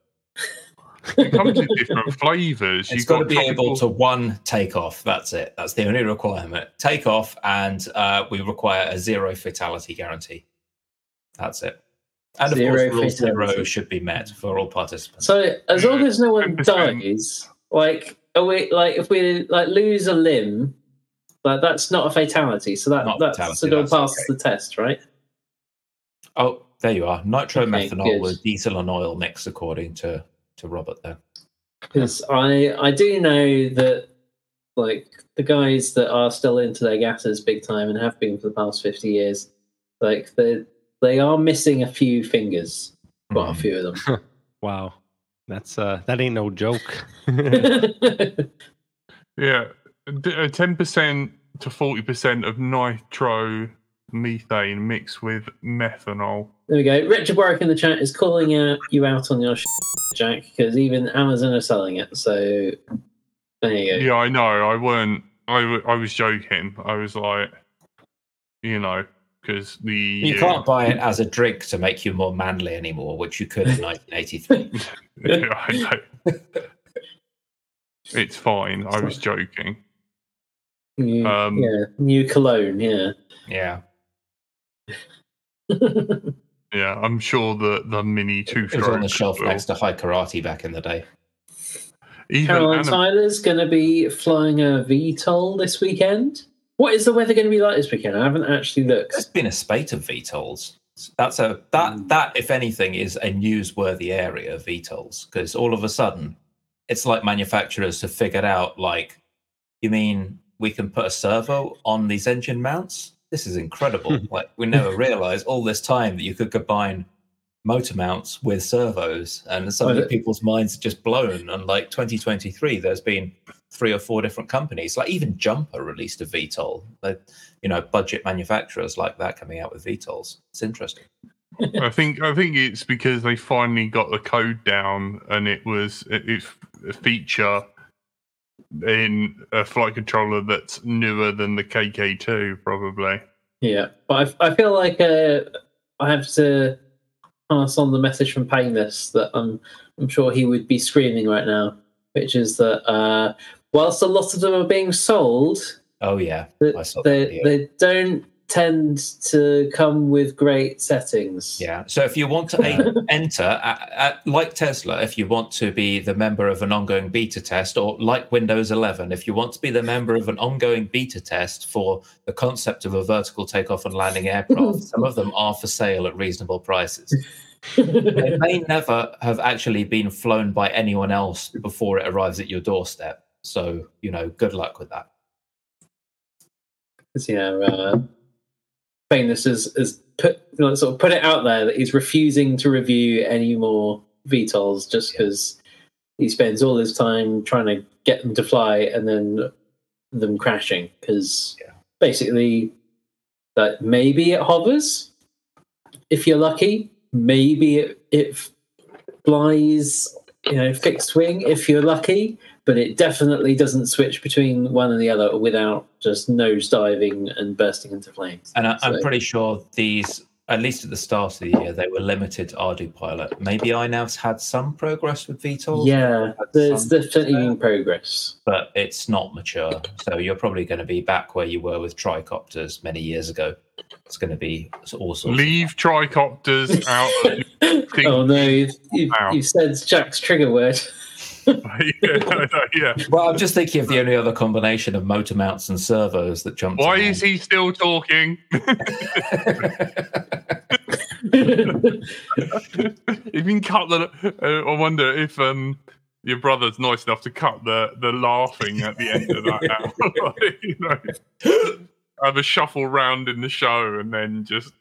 It comes in different flavors. It's You've got to be able to one take off. That's it. That's the only requirement. Take off, and uh, we require a zero fatality guarantee. That's it. And of course, rule zero should be met for all participants. So as long as no one dies, like are we like if we like lose a limb, like that's not a fatality. So that Not a that's fatality, sort of that's passes okay. the test, right? oh, there you are. Nitromethanol Okay, with diesel and oil mix, according to to Robert. There. Because I I do know that like the guys that are still into their gases big time and have been for the past fifty years, like they they are missing a few fingers, quite a Mhm. few of them. Wow, that's uh, that ain't no joke. Yeah, uh, ten percent to forty percent of nitro methane mixed with methanol. There we go. Richard Warwick in the chat is calling out you out on your sh- Jack because even Amazon are selling it. So there you go. Yeah, I know. I weren't. I, w- I was joking. I was like, you know, because the You uh, can't buy it as a drink to make you more manly anymore, which you could in 1983. yeah, I know. it's fine. I was joking. New, Um, yeah, new cologne. Yeah. yeah. Yeah, I'm sure that the mini two It was on the shelf next to Hai Karate back in the day. Even Caroline Anna- Tyler's going to be flying a VTOL this weekend. What is the weather going to be like this weekend? I haven't actually There's looked. been a spate of VTOLs. That's a that mm. that if anything is a newsworthy area of VTOLs because all of a sudden it's like manufacturers have figured out like you mean we can put a servo on these engine mounts? This is incredible. like we never realized all this time that you could combine motor mounts with servos and suddenly it- people's minds are just blown and like 2023 there's been three or four different companies like even jumper released a vtol like you know budget manufacturers like that coming out with vtols it's interesting. I think I think it's because they finally got the code down, and it was it's a feature in a flight controller that's newer than the KK2, probably. Yeah, but I, I feel like uh, I have to pass on the message from Painless that I'm I'm sure he would be screaming right now, which is that uh, whilst a lot of them are being sold, oh yeah saw they they don't tend to come with great settings. Yeah. So if you want to enter, at, at, like Tesla, if you want to be the member of an ongoing beta test, or like Windows 11, if you want to be the member of an ongoing beta test for the concept of a vertical takeoff and landing aircraft, some of them are for sale at reasonable prices. they may never have actually been flown by anyone else before it arrives at your doorstep. So, you know, good luck with that. Because yeah, uh, Famous has, has put you know, sort of put it out there that he's refusing to review any more VTOLs just because he spends all his time trying to get them to fly and then them crashing. Because Yeah. basically, that maybe it hovers if you're lucky. Maybe it, it flies, you know, fixed wing if you're lucky but it definitely doesn't switch between one and the other without just nose diving and bursting into flames. And I, I'm So- pretty sure these, at least at the start of the year, they were limited to ArduPilot. Maybe INAV's had some progress with VTOL. Yeah, Had there's definitely there, been progress. but it's not mature. So you're probably going to be back where you were with tricopters many years ago. It's going to be all sorts. Leave tricopters out. Oh no, you've, you've, you've said Jack's trigger word. yeah, yeah. Well, I'm just thinking of the only other combination of motor mounts and servos that jumped. Why is he still talking? if you can cut the, uh, I wonder if um your brother's nice enough to cut the the laughing at the end of that out. you know, have a shuffle round in the show and then just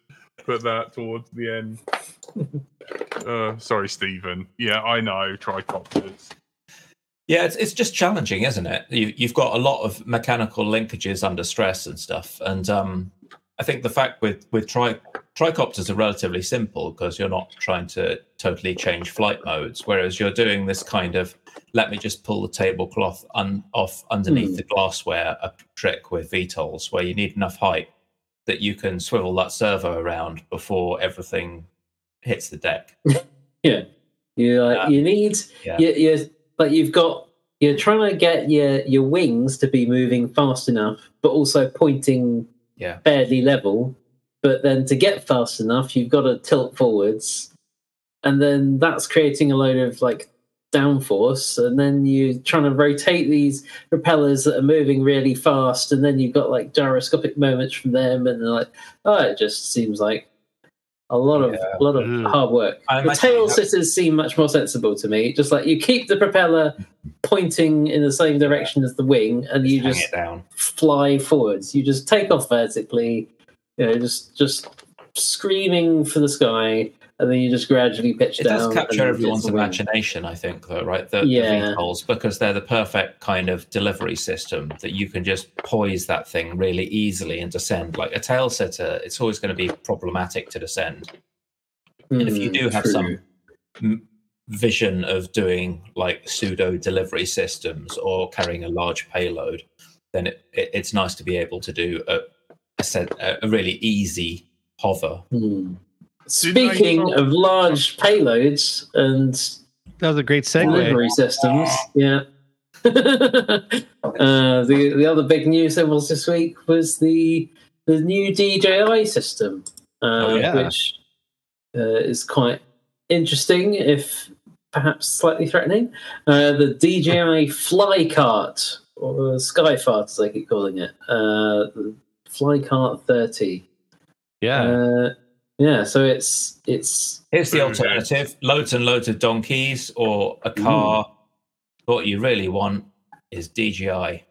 put that towards the end. Uh, sorry, Stephen. Yeah, I know tricopters. Yeah, it's, it's just challenging, isn't it? You, you've got a lot of mechanical linkages under stress and stuff. And um, I think the fact with with tri- tricopters are relatively simple because you're not trying to totally change flight modes, whereas you're doing this kind of let me just pull the tablecloth un- off underneath Hmm. the glassware a trick with VTOLs, where you need enough height that you can swivel that servo around before everything hits the deck. Yeah, you Yeah. you need Yeah. you you like you've got you're trying to get your your wings to be moving fast enough, but also pointing Yeah. fairly level. But then to get fast enough, you've got to tilt forwards, and then that's creating a load of like downforce, and then you're trying to rotate these propellers that are moving really fast, and then you've got like gyroscopic moments from them, and they're like, oh, it just seems like a lot of Yeah. a lot of Mm. hard work. I the tail you have- sitters seem much more sensible to me. Just like you keep the propeller pointing in the same direction as the wing, and you just down. fly forwards. You just take off vertically, you know, just just screaming for the sky, and then you just gradually pitch It down. does capture everyone's hit the wing. imagination, I think, though, right? The, Yeah. the because they're the perfect kind of delivery system that you can just poise that thing really easily and descend. Like a tail sitter, it's always going to be problematic to descend. And if you Mm, do have true. some m- vision of doing like pseudo delivery systems or carrying a large payload, then it, it, it's nice to be able to do a, a, set, a really easy hover. Hmm. Didn't they Speaking of large payloads and That was a great segue. delivery systems. Yeah. uh, the the other big news that was this week was the the new DJI system, uh, Oh, yeah. which uh, is quite interesting, if perhaps slightly threatening. Uh, the DJI Flycart or Skyfart, as they keep calling it, uh, the Flycart thirty. Yeah. Yeah. So it's it's Here's the alternative loads and loads of donkeys or a car. What you really want is DJI.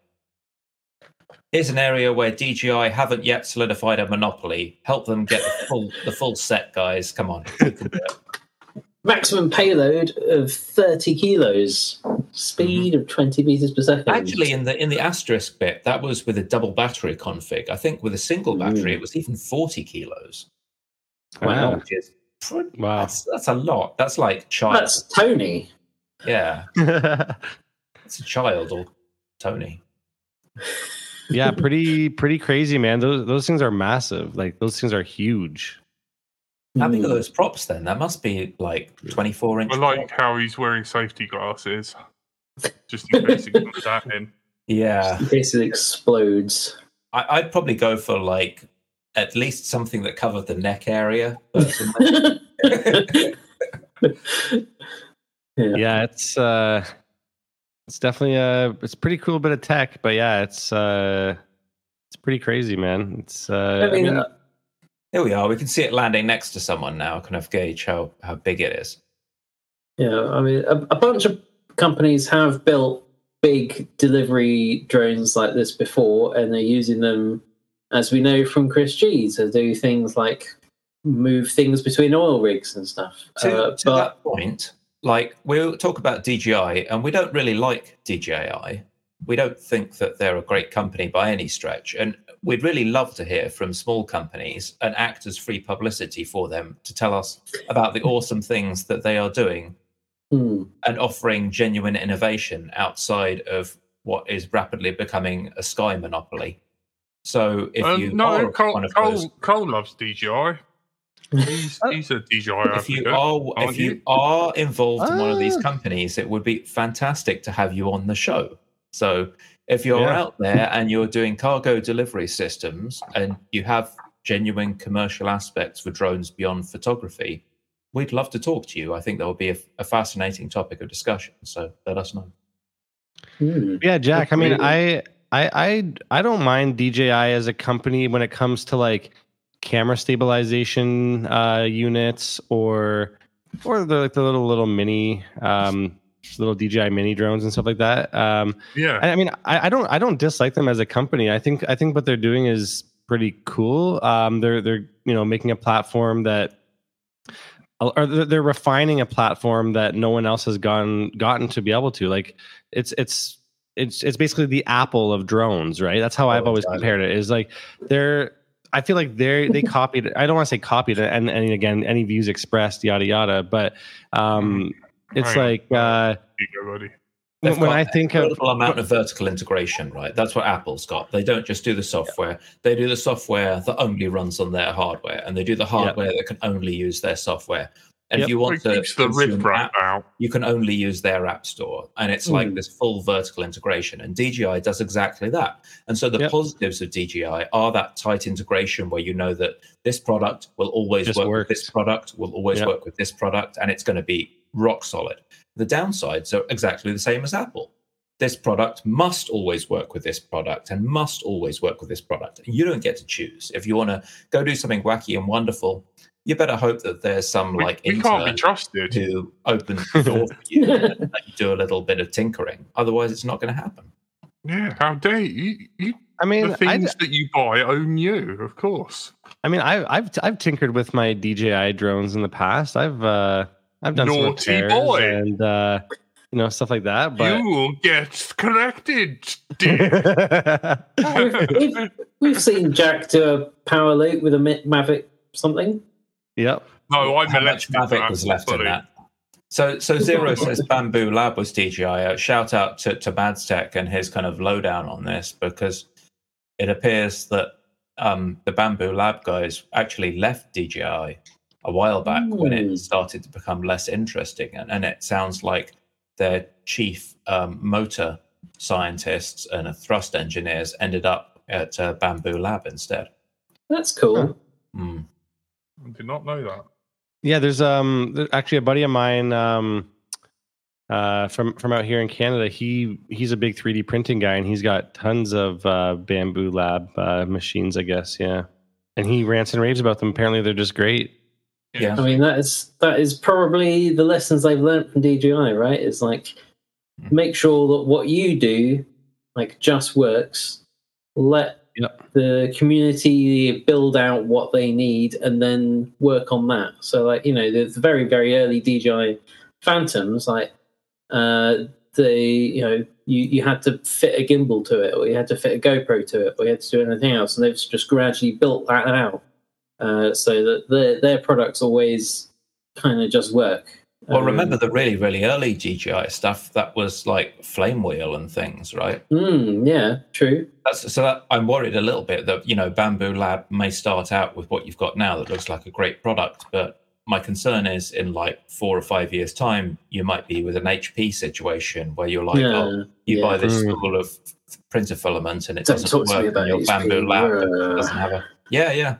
Here's an area where DJI haven't yet solidified a monopoly. Help them get the full the full set, guys. Come on. You can do maximum payload of 30 kilos, speed of 20 meters per second. Actually, in the in the asterisk bit, that was with a double battery config. I think with a single battery, Mm. it was even 40 kilos. Wow. Which is pretty- Wow. That's, that's a lot. That's like child. that's Tony. yeah, it's a child or Tony. yeah, pretty pretty crazy, man. Those those things are massive. Like those things are huge. How big are Hmm. those props then? That must be like 24 inch. I like how he's wearing safety glasses, just in case it comes at him. Yeah, In case it explodes. I, I'd probably go for like at least something that covered the neck area. Yeah. Yeah, it's uh it's definitely a it's a pretty cool bit of tech, but yeah, it's uh it's pretty crazy, man. It's uh I mean, uh, Here we are. We can see it landing next to someone now. Kind of gauge how how big it is. Yeah, I mean, a, a bunch of companies have built big delivery drones like this before, and they're using them, as we know from Chris G, to do things like move things between oil rigs and stuff. To, Uh, to but that point, like we'll talk about DJI, and we don't really like DJI. We don't think that they're a great company by any stretch, and we'd really love to hear from small companies and act as free publicity for them to tell us about the awesome things that they are doing hmm, and offering genuine innovation outside of what is rapidly becoming a sky monopoly. So if Um, you no, are Koel, one of Koel, those, Koel loves DJI. He's, he's a DJI if you are if you you? are involved in one of these Ah. companies, it would be fantastic to have you on the show. So if you're Yeah. out there and you're doing cargo delivery systems and you have genuine commercial aspects for drones beyond photography, we'd love to talk to you. I think that would be a, a fascinating topic of discussion. So let us know. hmm. Yeah, Jack. I mean, I, I, I, I don't mind DJI as a company when it comes to like camera stabilization uh, units or, or the like the little little mini, um, little DJI mini drones and stuff like that. Um, Yeah. I I mean, I, I don't, I don't dislike them as a company. I think, I think what they're doing is pretty cool. Um, they're, they're, you know, making a platform that, or they're they're refining a platform that no one else has gone gotten to be able to. Like, it's, it's, it's, it's basically the Apple of drones, right? That's how I've Oh, always got compared it. Is like they're. I feel like they they copied. I don't want to say copied, and and again, any views expressed, yada yada. But um, it's Hang on. like uh, They've when, when got I an think of amount of vertical integration, right? That's what Apple's got. They don't just do the software; they do the software that only runs on their hardware, and they do the hardware that can only use their software. And Yep. if you want It to keeps the consume riff raff app, out. you can only use their app store, and it's like Mm. this full vertical integration. And DJI does exactly that. And so the Yep. positives of DJI are that tight integration, where you know that this product will always Just work with this product, will always Yep. work with this product, and it's going to be rock solid. The downsides are exactly the same as Apple this product must always work with this product and must always work with this product. You don't get to choose. If you want to go do something wacky and wonderful, you better hope that there's some We, like we can't be trusted. who opens the door for you and you do a little bit of tinkering. Otherwise, it's not going to happen. Yeah, how dare you? you, you I mean, the I, things that you buy own you, of course. I mean, I, I've I've tinkered with my DJI drones in the past. I've uh, I've done Naughty repairs boy. and uh, you know stuff like that. But you will get corrected, dear. we've, we've, we've seen Jack do a power loop with a Mavic something. Yep. no, I'm How much elected. Mavic was left in that? So, so Zero says Bambu Lab was DJI. Uh, shout out to, to Badstech and his kind of lowdown on this because it appears that um, the Bambu Lab guys actually left DJI a while back when Hmm. it started to become less interesting. And, and it sounds like their chief um, motor scientists and thrust engineers ended up at uh, Bamboo Lab instead. That's cool. Huh. Hmm. I did not know that. Yeah, there's um there- actually a buddy of mine um uh from from out here in Canada. He he's a big 3D printing guy and he's got tons of uh bambu lab uh machines, I guess, yeah. And he rants and raves about them. Apparently they're just great. Yeah. I mean, that is that is probably the lessons they've learned from DJI, right? It's like Mm. make sure that what you do like just works. Let Yep. the community build out what they need and then work on that. So, like you know, the, the very very early DJI Phantoms, like uh, they you know you you had to fit a gimbal to it, or you had to fit a GoPro to it, or you had to do anything else, and they've just gradually built that out uh, so that their their products always kind of just work. Well, Um, remember the really, really early DJI stuff that was like flame wheel and things, right? mm, yeah, true. That's, so that, I'm worried a little bit that you know Bambu Lab may start out with what you've got now that looks like a great product, but my concern is in like four or five years' time, you might be with an HP situation where you're like, yeah, oh, you yeah. buy this Mm. spool of printer filament and it Don't doesn't talk to me work, about your HP. Bambu Lab Uh. doesn't have a yeah, yeah,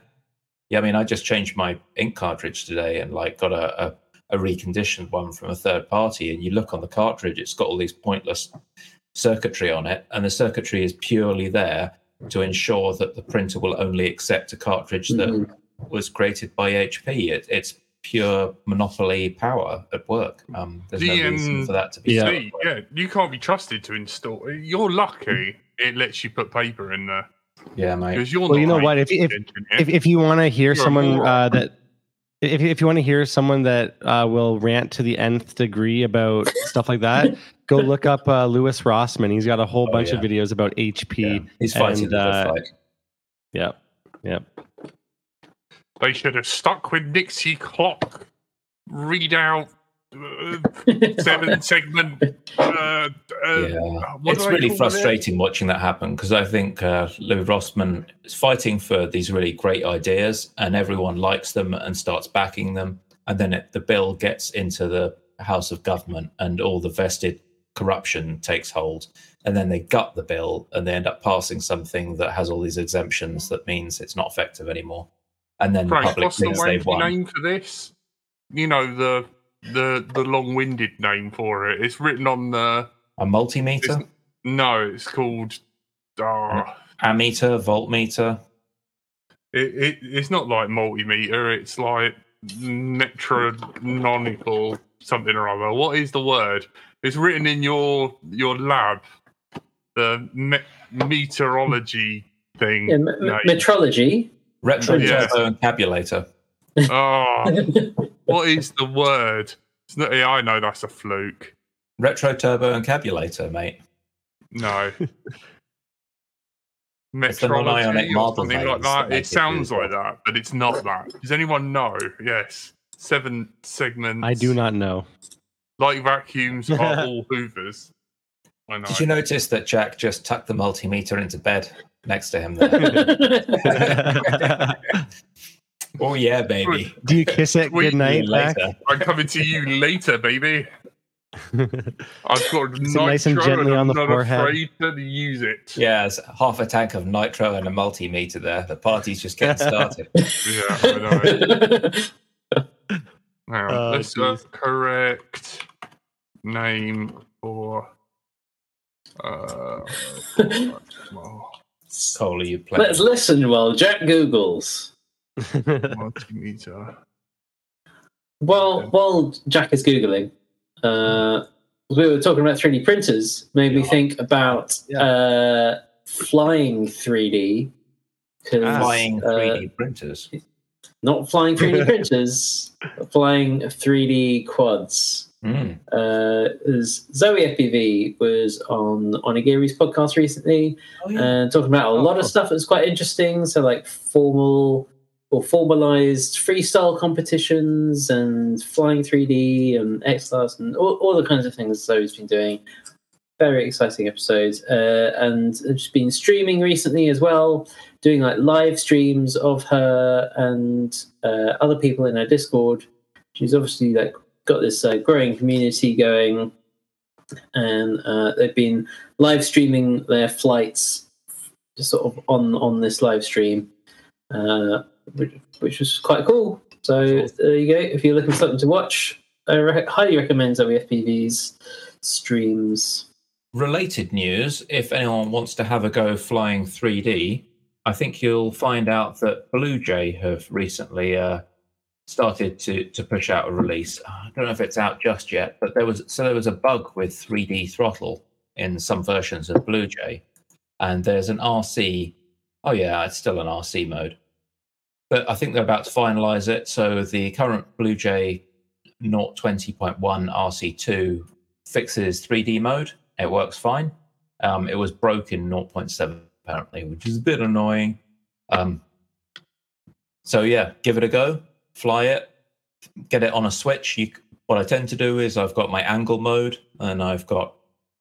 yeah. I mean, I just changed my ink cartridge today and like got a, a a reconditioned one from a third party and you look on the cartridge it's got all these pointless circuitry on it and the circuitry is purely there to ensure that the printer will only accept a cartridge that Mhm. was created by HP. It, it's pure monopoly power at work. Um, there's no reason GM for that to be. Yeah. See, yeah, you can't be trusted to install. You're lucky it lets you put paper in there yeah, mate. because you're. Well, you know what? If- if- if, if you want to hear You're someone uh, that if, if you want to hear someone that uh, will rant to the nth degree about stuff like that go look up uh, louis rossmann. He's got a whole Oh, bunch of videos about hp Yeah, He's fighting and, the uh, fight. yep yep. They should have stuck with Nixie clock. Read out seven segment. Uh, uh, Yeah. it's really call it? frustrating watching that happen because I think uh, Lou Rossmann is fighting for these really great ideas and everyone likes them and starts backing them. And then it, the bill gets into the House of Government and all the vested corruption takes hold. And then they gut the bill and they end up passing something that has all these exemptions that means it's not effective anymore. And then the public what's the thinks they've won. name for this? You know the the the long-winded name for it. It's written on the. A multimeter, It's, no, it's called. Uh, ammeter, voltmeter. it, it it's not like multimeter. It's like metrononical something or other. What is the word? It's written in your your lab. The me- meteorology thing. Yeah, me- me- metrology. Retro Yeah. turbo encabulator. oh, what is the word? It's not, yeah, I know that's a fluke. Retro turbo encabulator, mate. No. It's the non-ionic Metrology or something like that. that It make it sounds like that, but it's not that. Does anyone know? Yes. Seven segments. i do not know Like vacuums are all hoovers. I know. Did you notice that Jack just tucked the multimeter into bed next to him there? Oh yeah, baby. do you kiss it Sweet good night Mac? Later. I'm coming to you later, baby. I've got Sit nice and nitro gently and on the I'm not forehead. afraid to use it. Yeah, it's half a tank of nitro and a multimeter there. The party's just getting started. Yeah, I know. Hang on, Oh, let's uh, correct name for. Uh, well, Koel, are you playing? Let's listen while Jack Googles. multimeter. While while Jack is googling, uh, we were talking about 3D printers. Made me think about Yeah. uh, flying 3D. 'cause, Flying uh, 3D printers. not flying 3D printers, flying 3D quads. Mm. Uh, as Zoe FPV was on Onigiri's podcast recently, Oh, yeah. and talking about a Oh, lot of cool. stuff that's quite interesting. So, like formal or formalized freestyle competitions and flying 3D and X class and all, all the kinds of things Zoe's been doing. Very exciting episodes, uh, and she's been streaming recently as well, doing like live streams of her and uh, other people in her Discord. She's obviously like got this uh, growing community going, and uh, they've been live streaming their flights just sort of on on this live stream, uh, which, which was quite cool. So there you go. If you're looking for something to watch, I re- highly recommend Zoe FPV's streams. Related news if anyone wants to have a go flying 3D, I think you'll find out that Bluejay have recently uh, started to, to push out a release. I don't know if it's out just yet, but there was so there was a bug with 3D throttle in some versions of Bluejay, and there's an RC. Oh yeah, it's still an RC mode, but I think they're about to finalize it. So the current Bluejay 020.1 RC2 fixes 3D mode. It works fine. Um, it was broken 0.7 apparently, which is a bit annoying. Um, so yeah, give it a go. Fly it. Get it on a switch. You, what I tend to do is I've got my angle mode and I've got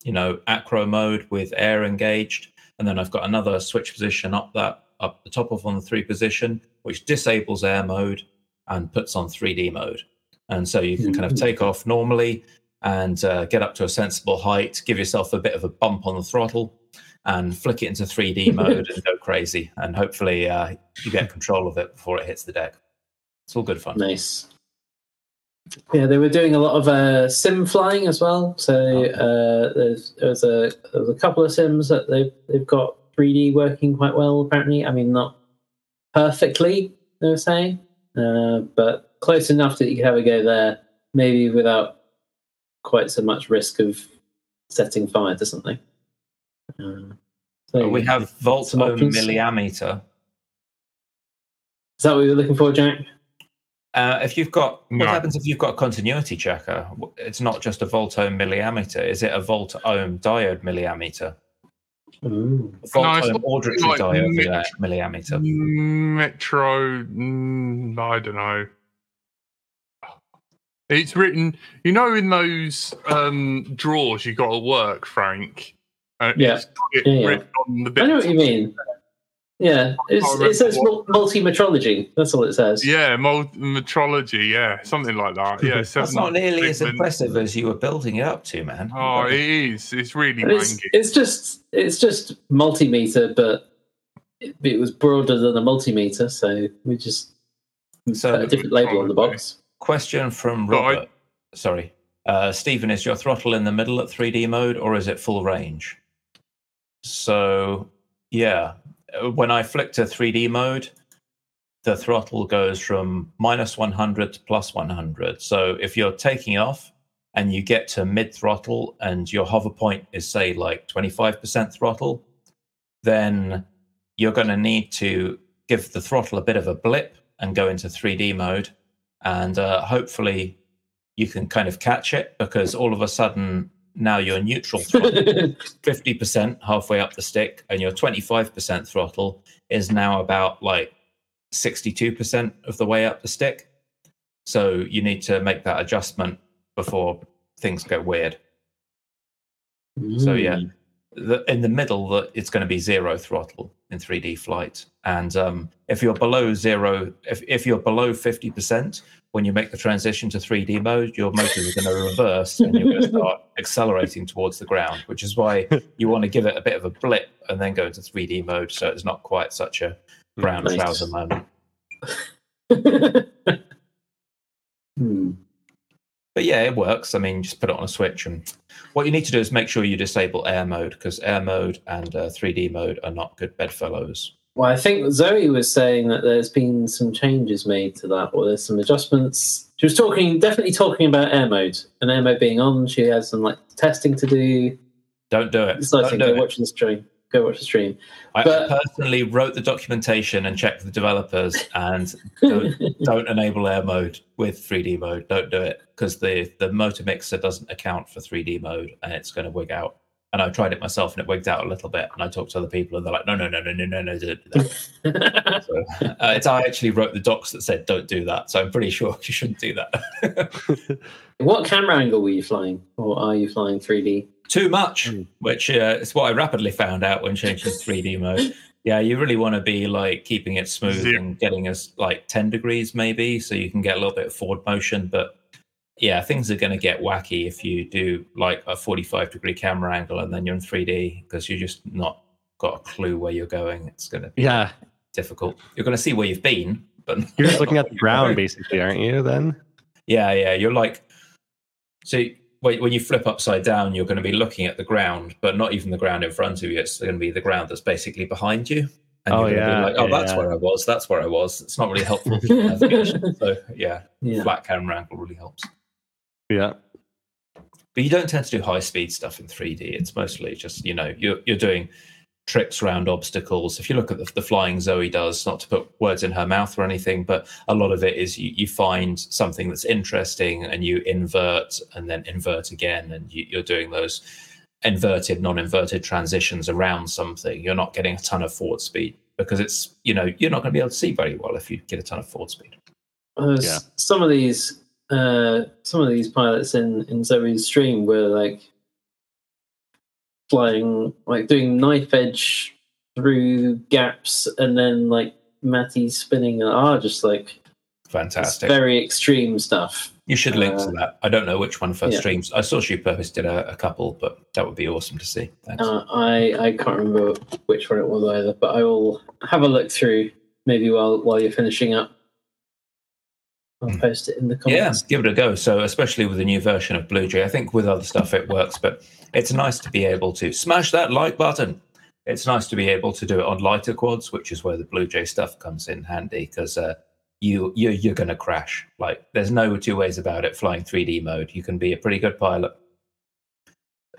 you know acro mode with air engaged, and then I've got another switch position up that up the top of on the three position, which disables air mode and puts on 3D mode. And so you can kind of take off normally and uh, get up to a sensible height, give yourself a bit of a bump on the throttle, and flick it into 3D mode and go crazy. And hopefully, uh, you get control of it before it hits the deck. It's all good fun. Nice. Yeah, they were doing a lot of uh, sim flying as well. So uh, there's there's a there's a couple of sims that they've they've got 3D working quite well. Apparently, I mean not perfectly, they were saying, uh, but close enough that you could have a go there, maybe without quite so much risk of setting fire to something. Uh, so we have volt Some ohm options. milliammeter. Is that what you were looking for, Jack? Uh, if you've got, what No. happens if you've got a continuity checker? It's not just a volt ohm milliammeter. Is it a volt ohm diode milliammeter? Ooh. Volt No, it's ohm not auditory like diode mit- milli- milliammeter. Metro, mm, I don't know. It's written, you know, in those um, drawers you got at work, Frank. Uh, Yeah. it's it Yeah, yeah. on the I know what you mean. Yeah, it's, it says remember multi-metrology. That's all it says. Yeah, mul- metrology. Yeah, something like that. Yeah, That's not nearly as impressive as you were building it up to, man. Oh, it is. It's really And it's, wangy. it's just it's just multimeter, but it, it was broader than a multimeter, so we just So- put a different label on the box. Question from But I- Robert. Sorry. Uh, Stephen, is your throttle in the middle at 3D mode or is it full range? So, yeah, when I flick to 3D mode, the throttle goes from minus 100 to plus 100. So, if you're taking off and you get to mid throttle and your hover point is, say, like 25% throttle, then you're going to need to give the throttle a bit of a blip and go into 3D mode. And uh, hopefully, you can kind of catch it because all of a sudden now your neutral throttle. 50% halfway up the stick and your 25% throttle is now about like 62% of the way up the stick. So you need to make that adjustment before things go weird. So, yeah. The, in the middle that it's going to be zero throttle in 3d flight and um, if you're below zero if, if you're below 50% when you make the transition to 3d mode your motors are going to reverse and you're going to start accelerating towards the ground which is why you want to give it a bit of a blip and then go into 3d mode so it's not quite such a brown Nice. trouser moment Hmm. But yeah it works i mean just put it on a switch and what you need to do is make sure you disable air mode because air mode and uh, 3d mode are not good bedfellows Well, I think Zoe was saying that there's been some changes made to that, or there's some adjustments. She was talking, definitely talking about air mode, and air mode being on. She has some like testing to do. don't do it Exciting. don't Go do it. watch the stream. Go watch the stream. I But- personally wrote the documentation and checked the developers and don't, don't enable air mode with 3D mode. Don't do it because the, the motor mixer doesn't account for 3D mode and it's going to wig out. And I tried it myself and it wigged out a little bit. And I talked to other people and they're like, no, no, no, no, no, no, no, don't do that. So, uh, it's, I actually wrote the docs that said don't do that. So I'm pretty sure you shouldn't do that. what camera angle were you flying, or are you flying 3D? Too much, Mm. which uh, is what I rapidly found out when changing to 3D mode. Yeah, you really want to be like keeping it smooth Zero. and getting us like 10 degrees maybe, so you can get a little bit of forward motion. But yeah, things are going to get wacky if you do like a 45 degree camera angle and then you're in 3D because you're just not got a clue where you're going. It's going to be Yeah, difficult. You're going to see where you've been, but you're just looking at the ground, basically, aren't you? Then Yeah, yeah. You're like, so when when you flip upside down, you're going to be looking at the ground, but not even the ground in front of you. It's going to be the ground that's basically behind you. And Oh, you're going to yeah, be like, oh, yeah, that's yeah. where I was. That's where I was. It's not really helpful for navigation. So, yeah, Yeah. flat camera angle really helps. yeah, But you don't tend to do high speed stuff in 3D. It's mostly just, you know, you're, you're doing tricks around obstacles. If you look at the, the flying Zoe does, not to put words in her mouth or anything, but a lot of it is you, you find something that's interesting and you invert and then invert again. And you, you're doing those inverted, non inverted transitions around something. You're not getting a ton of forward speed because it's, you know, you're not going to be able to see very well if you get a ton of forward speed. Uh, Yeah. Some of these, uh, some of these pilots in in Zoe's stream were like flying, like doing knife edge through gaps, and then like Matty spinning. and Ah, just like Fantastic. very extreme stuff. You should link Uh, to that. I don't know which one for yeah. streams. I saw she posted a, a couple, but that would be awesome to see. Thanks. Uh, I I can't remember which one it was either, but I will have a look through maybe while while you're finishing up. I'll Hmm. post it in the comments. yeah, give it a go. So, especially with the new version of Bluejay, I think with other stuff it works, but it's nice to be able to smash that like button. It's nice to be able to do it on lighter quads, which is where the Bluejay stuff comes in handy because uh, you you you're going to crash. Like there's no two ways about it. Flying 3D mode, you can be a pretty good pilot.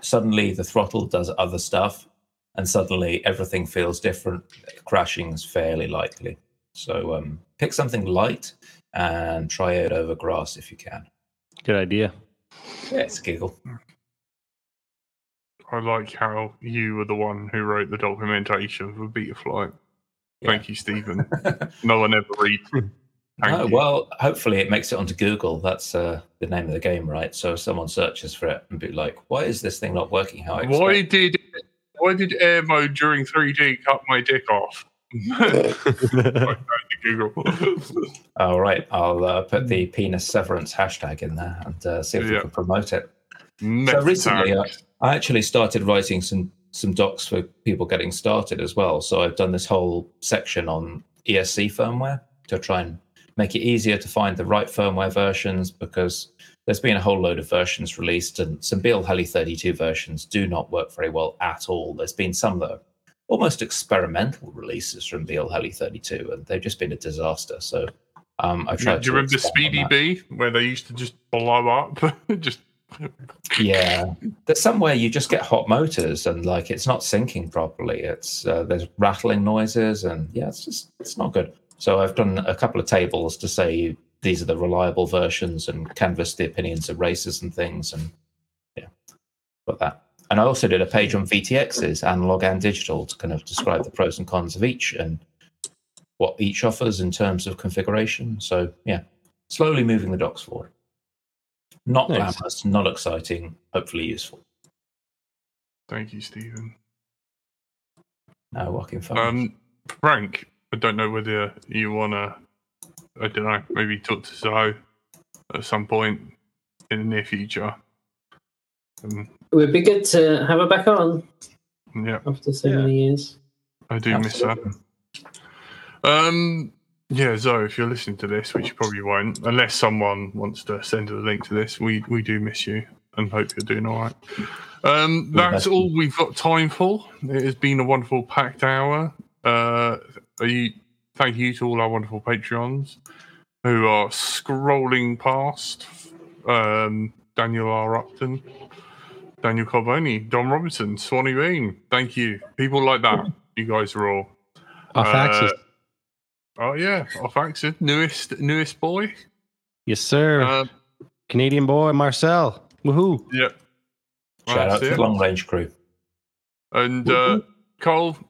Suddenly the throttle does other stuff, and suddenly everything feels different. Crashing is fairly likely. So um, pick something light and try it over grass if you can. Good idea. Yeah, it's a giggle. I like how you were the one who wrote the documentation for Betaflight. Thank you, Stephen. No one ever reads. Thank Oh, well, hopefully it makes it onto Google. That's uh, the name of the game, right? So if someone searches for it and be like, "Why is this thing not working how I expect?" why did why did air mode during 3D cut my dick off? Google. All right, I'll uh, put the penis severance hashtag in there and uh, see if we can promote it. Next recently, uh. I actually started writing some some docs for people getting started as well. So I've done this whole section on ESC firmware to try and make it easier to find the right firmware versions because there's been a whole load of versions released and some BL Heli 32 versions do not work very well at all. There's been some that are almost experimental releases from BL Heli 32 and they've just been a disaster. So um, I've Do tried you to remember Speedy. B, where they used to just blow up? just Yeah, there's somewhere you just get hot motors and like it's not syncing properly. It's uh, there's rattling noises and yeah, it's just it's not good. So I've done a couple of tables to say these are the reliable versions and canvass the opinions of racers and things and yeah, got that. And I also did a page on VTXs, analog and digital, to kind of describe the pros and cons of each and what each offers in terms of configuration. So yeah, slowly moving the docs forward. Not Nice. glamorous, not exciting, hopefully useful. thank you, Stephen. No walking phone. Um, Frank, I don't know whether you wanna. I don't know. Maybe talk to Zoe at some point in the near future. Um, It would be good to have her back on yeah, after so Yeah. many years. I do miss that. Um, yeah, Zoe, if you're listening to this, which you probably won't, unless someone wants to send a link to this, we we do miss you and hope you're doing all right. Um, that's that's- all we've got time for. It has been a wonderful packed hour. Uh, are you, thank you to all our wonderful Patreons who are scrolling past. Um, Daniel R. Upton, Daniel Carboni, Don Robinson, Swanee Bean. Thank you. People like that. You guys are all. Off axis. Uh, Oh yeah, off axis, newest newest boy. yes, sir. Uh, Canadian boy, Marcel. Woohoo. yeah. Shout out to the long range crew. And uh, Koel,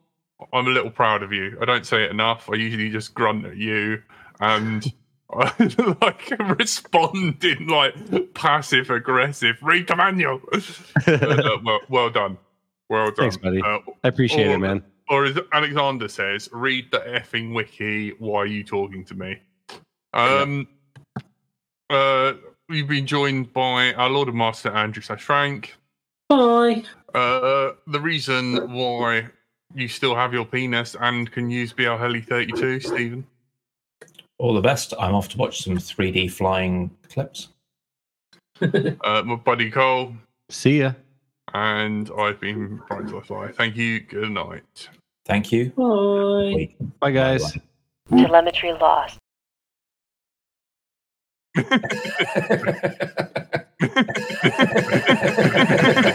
I'm a little proud of you. I don't say it enough. I usually just grunt at you and I like responding like passive aggressive. Read the manual. uh, well, well done. Well done. Thanks, buddy. Uh, I appreciate or- it, man. or as Alexander says, read the effing wiki. Why are you talking to me? Um, uh, we've been joined by our Lord and Master Andrew slash Frank. Bye. Uh, the reason why you still have your penis and can use BL Heli 32, Stephen. All the best. I'm off to watch some 3D flying clips. Uh, my buddy Koel, See ya. and I've been Brian to Fly. Thank you. Good night. Thank you. Bye. Wait. Bye, guys. Telemetry lost. Bye-bye.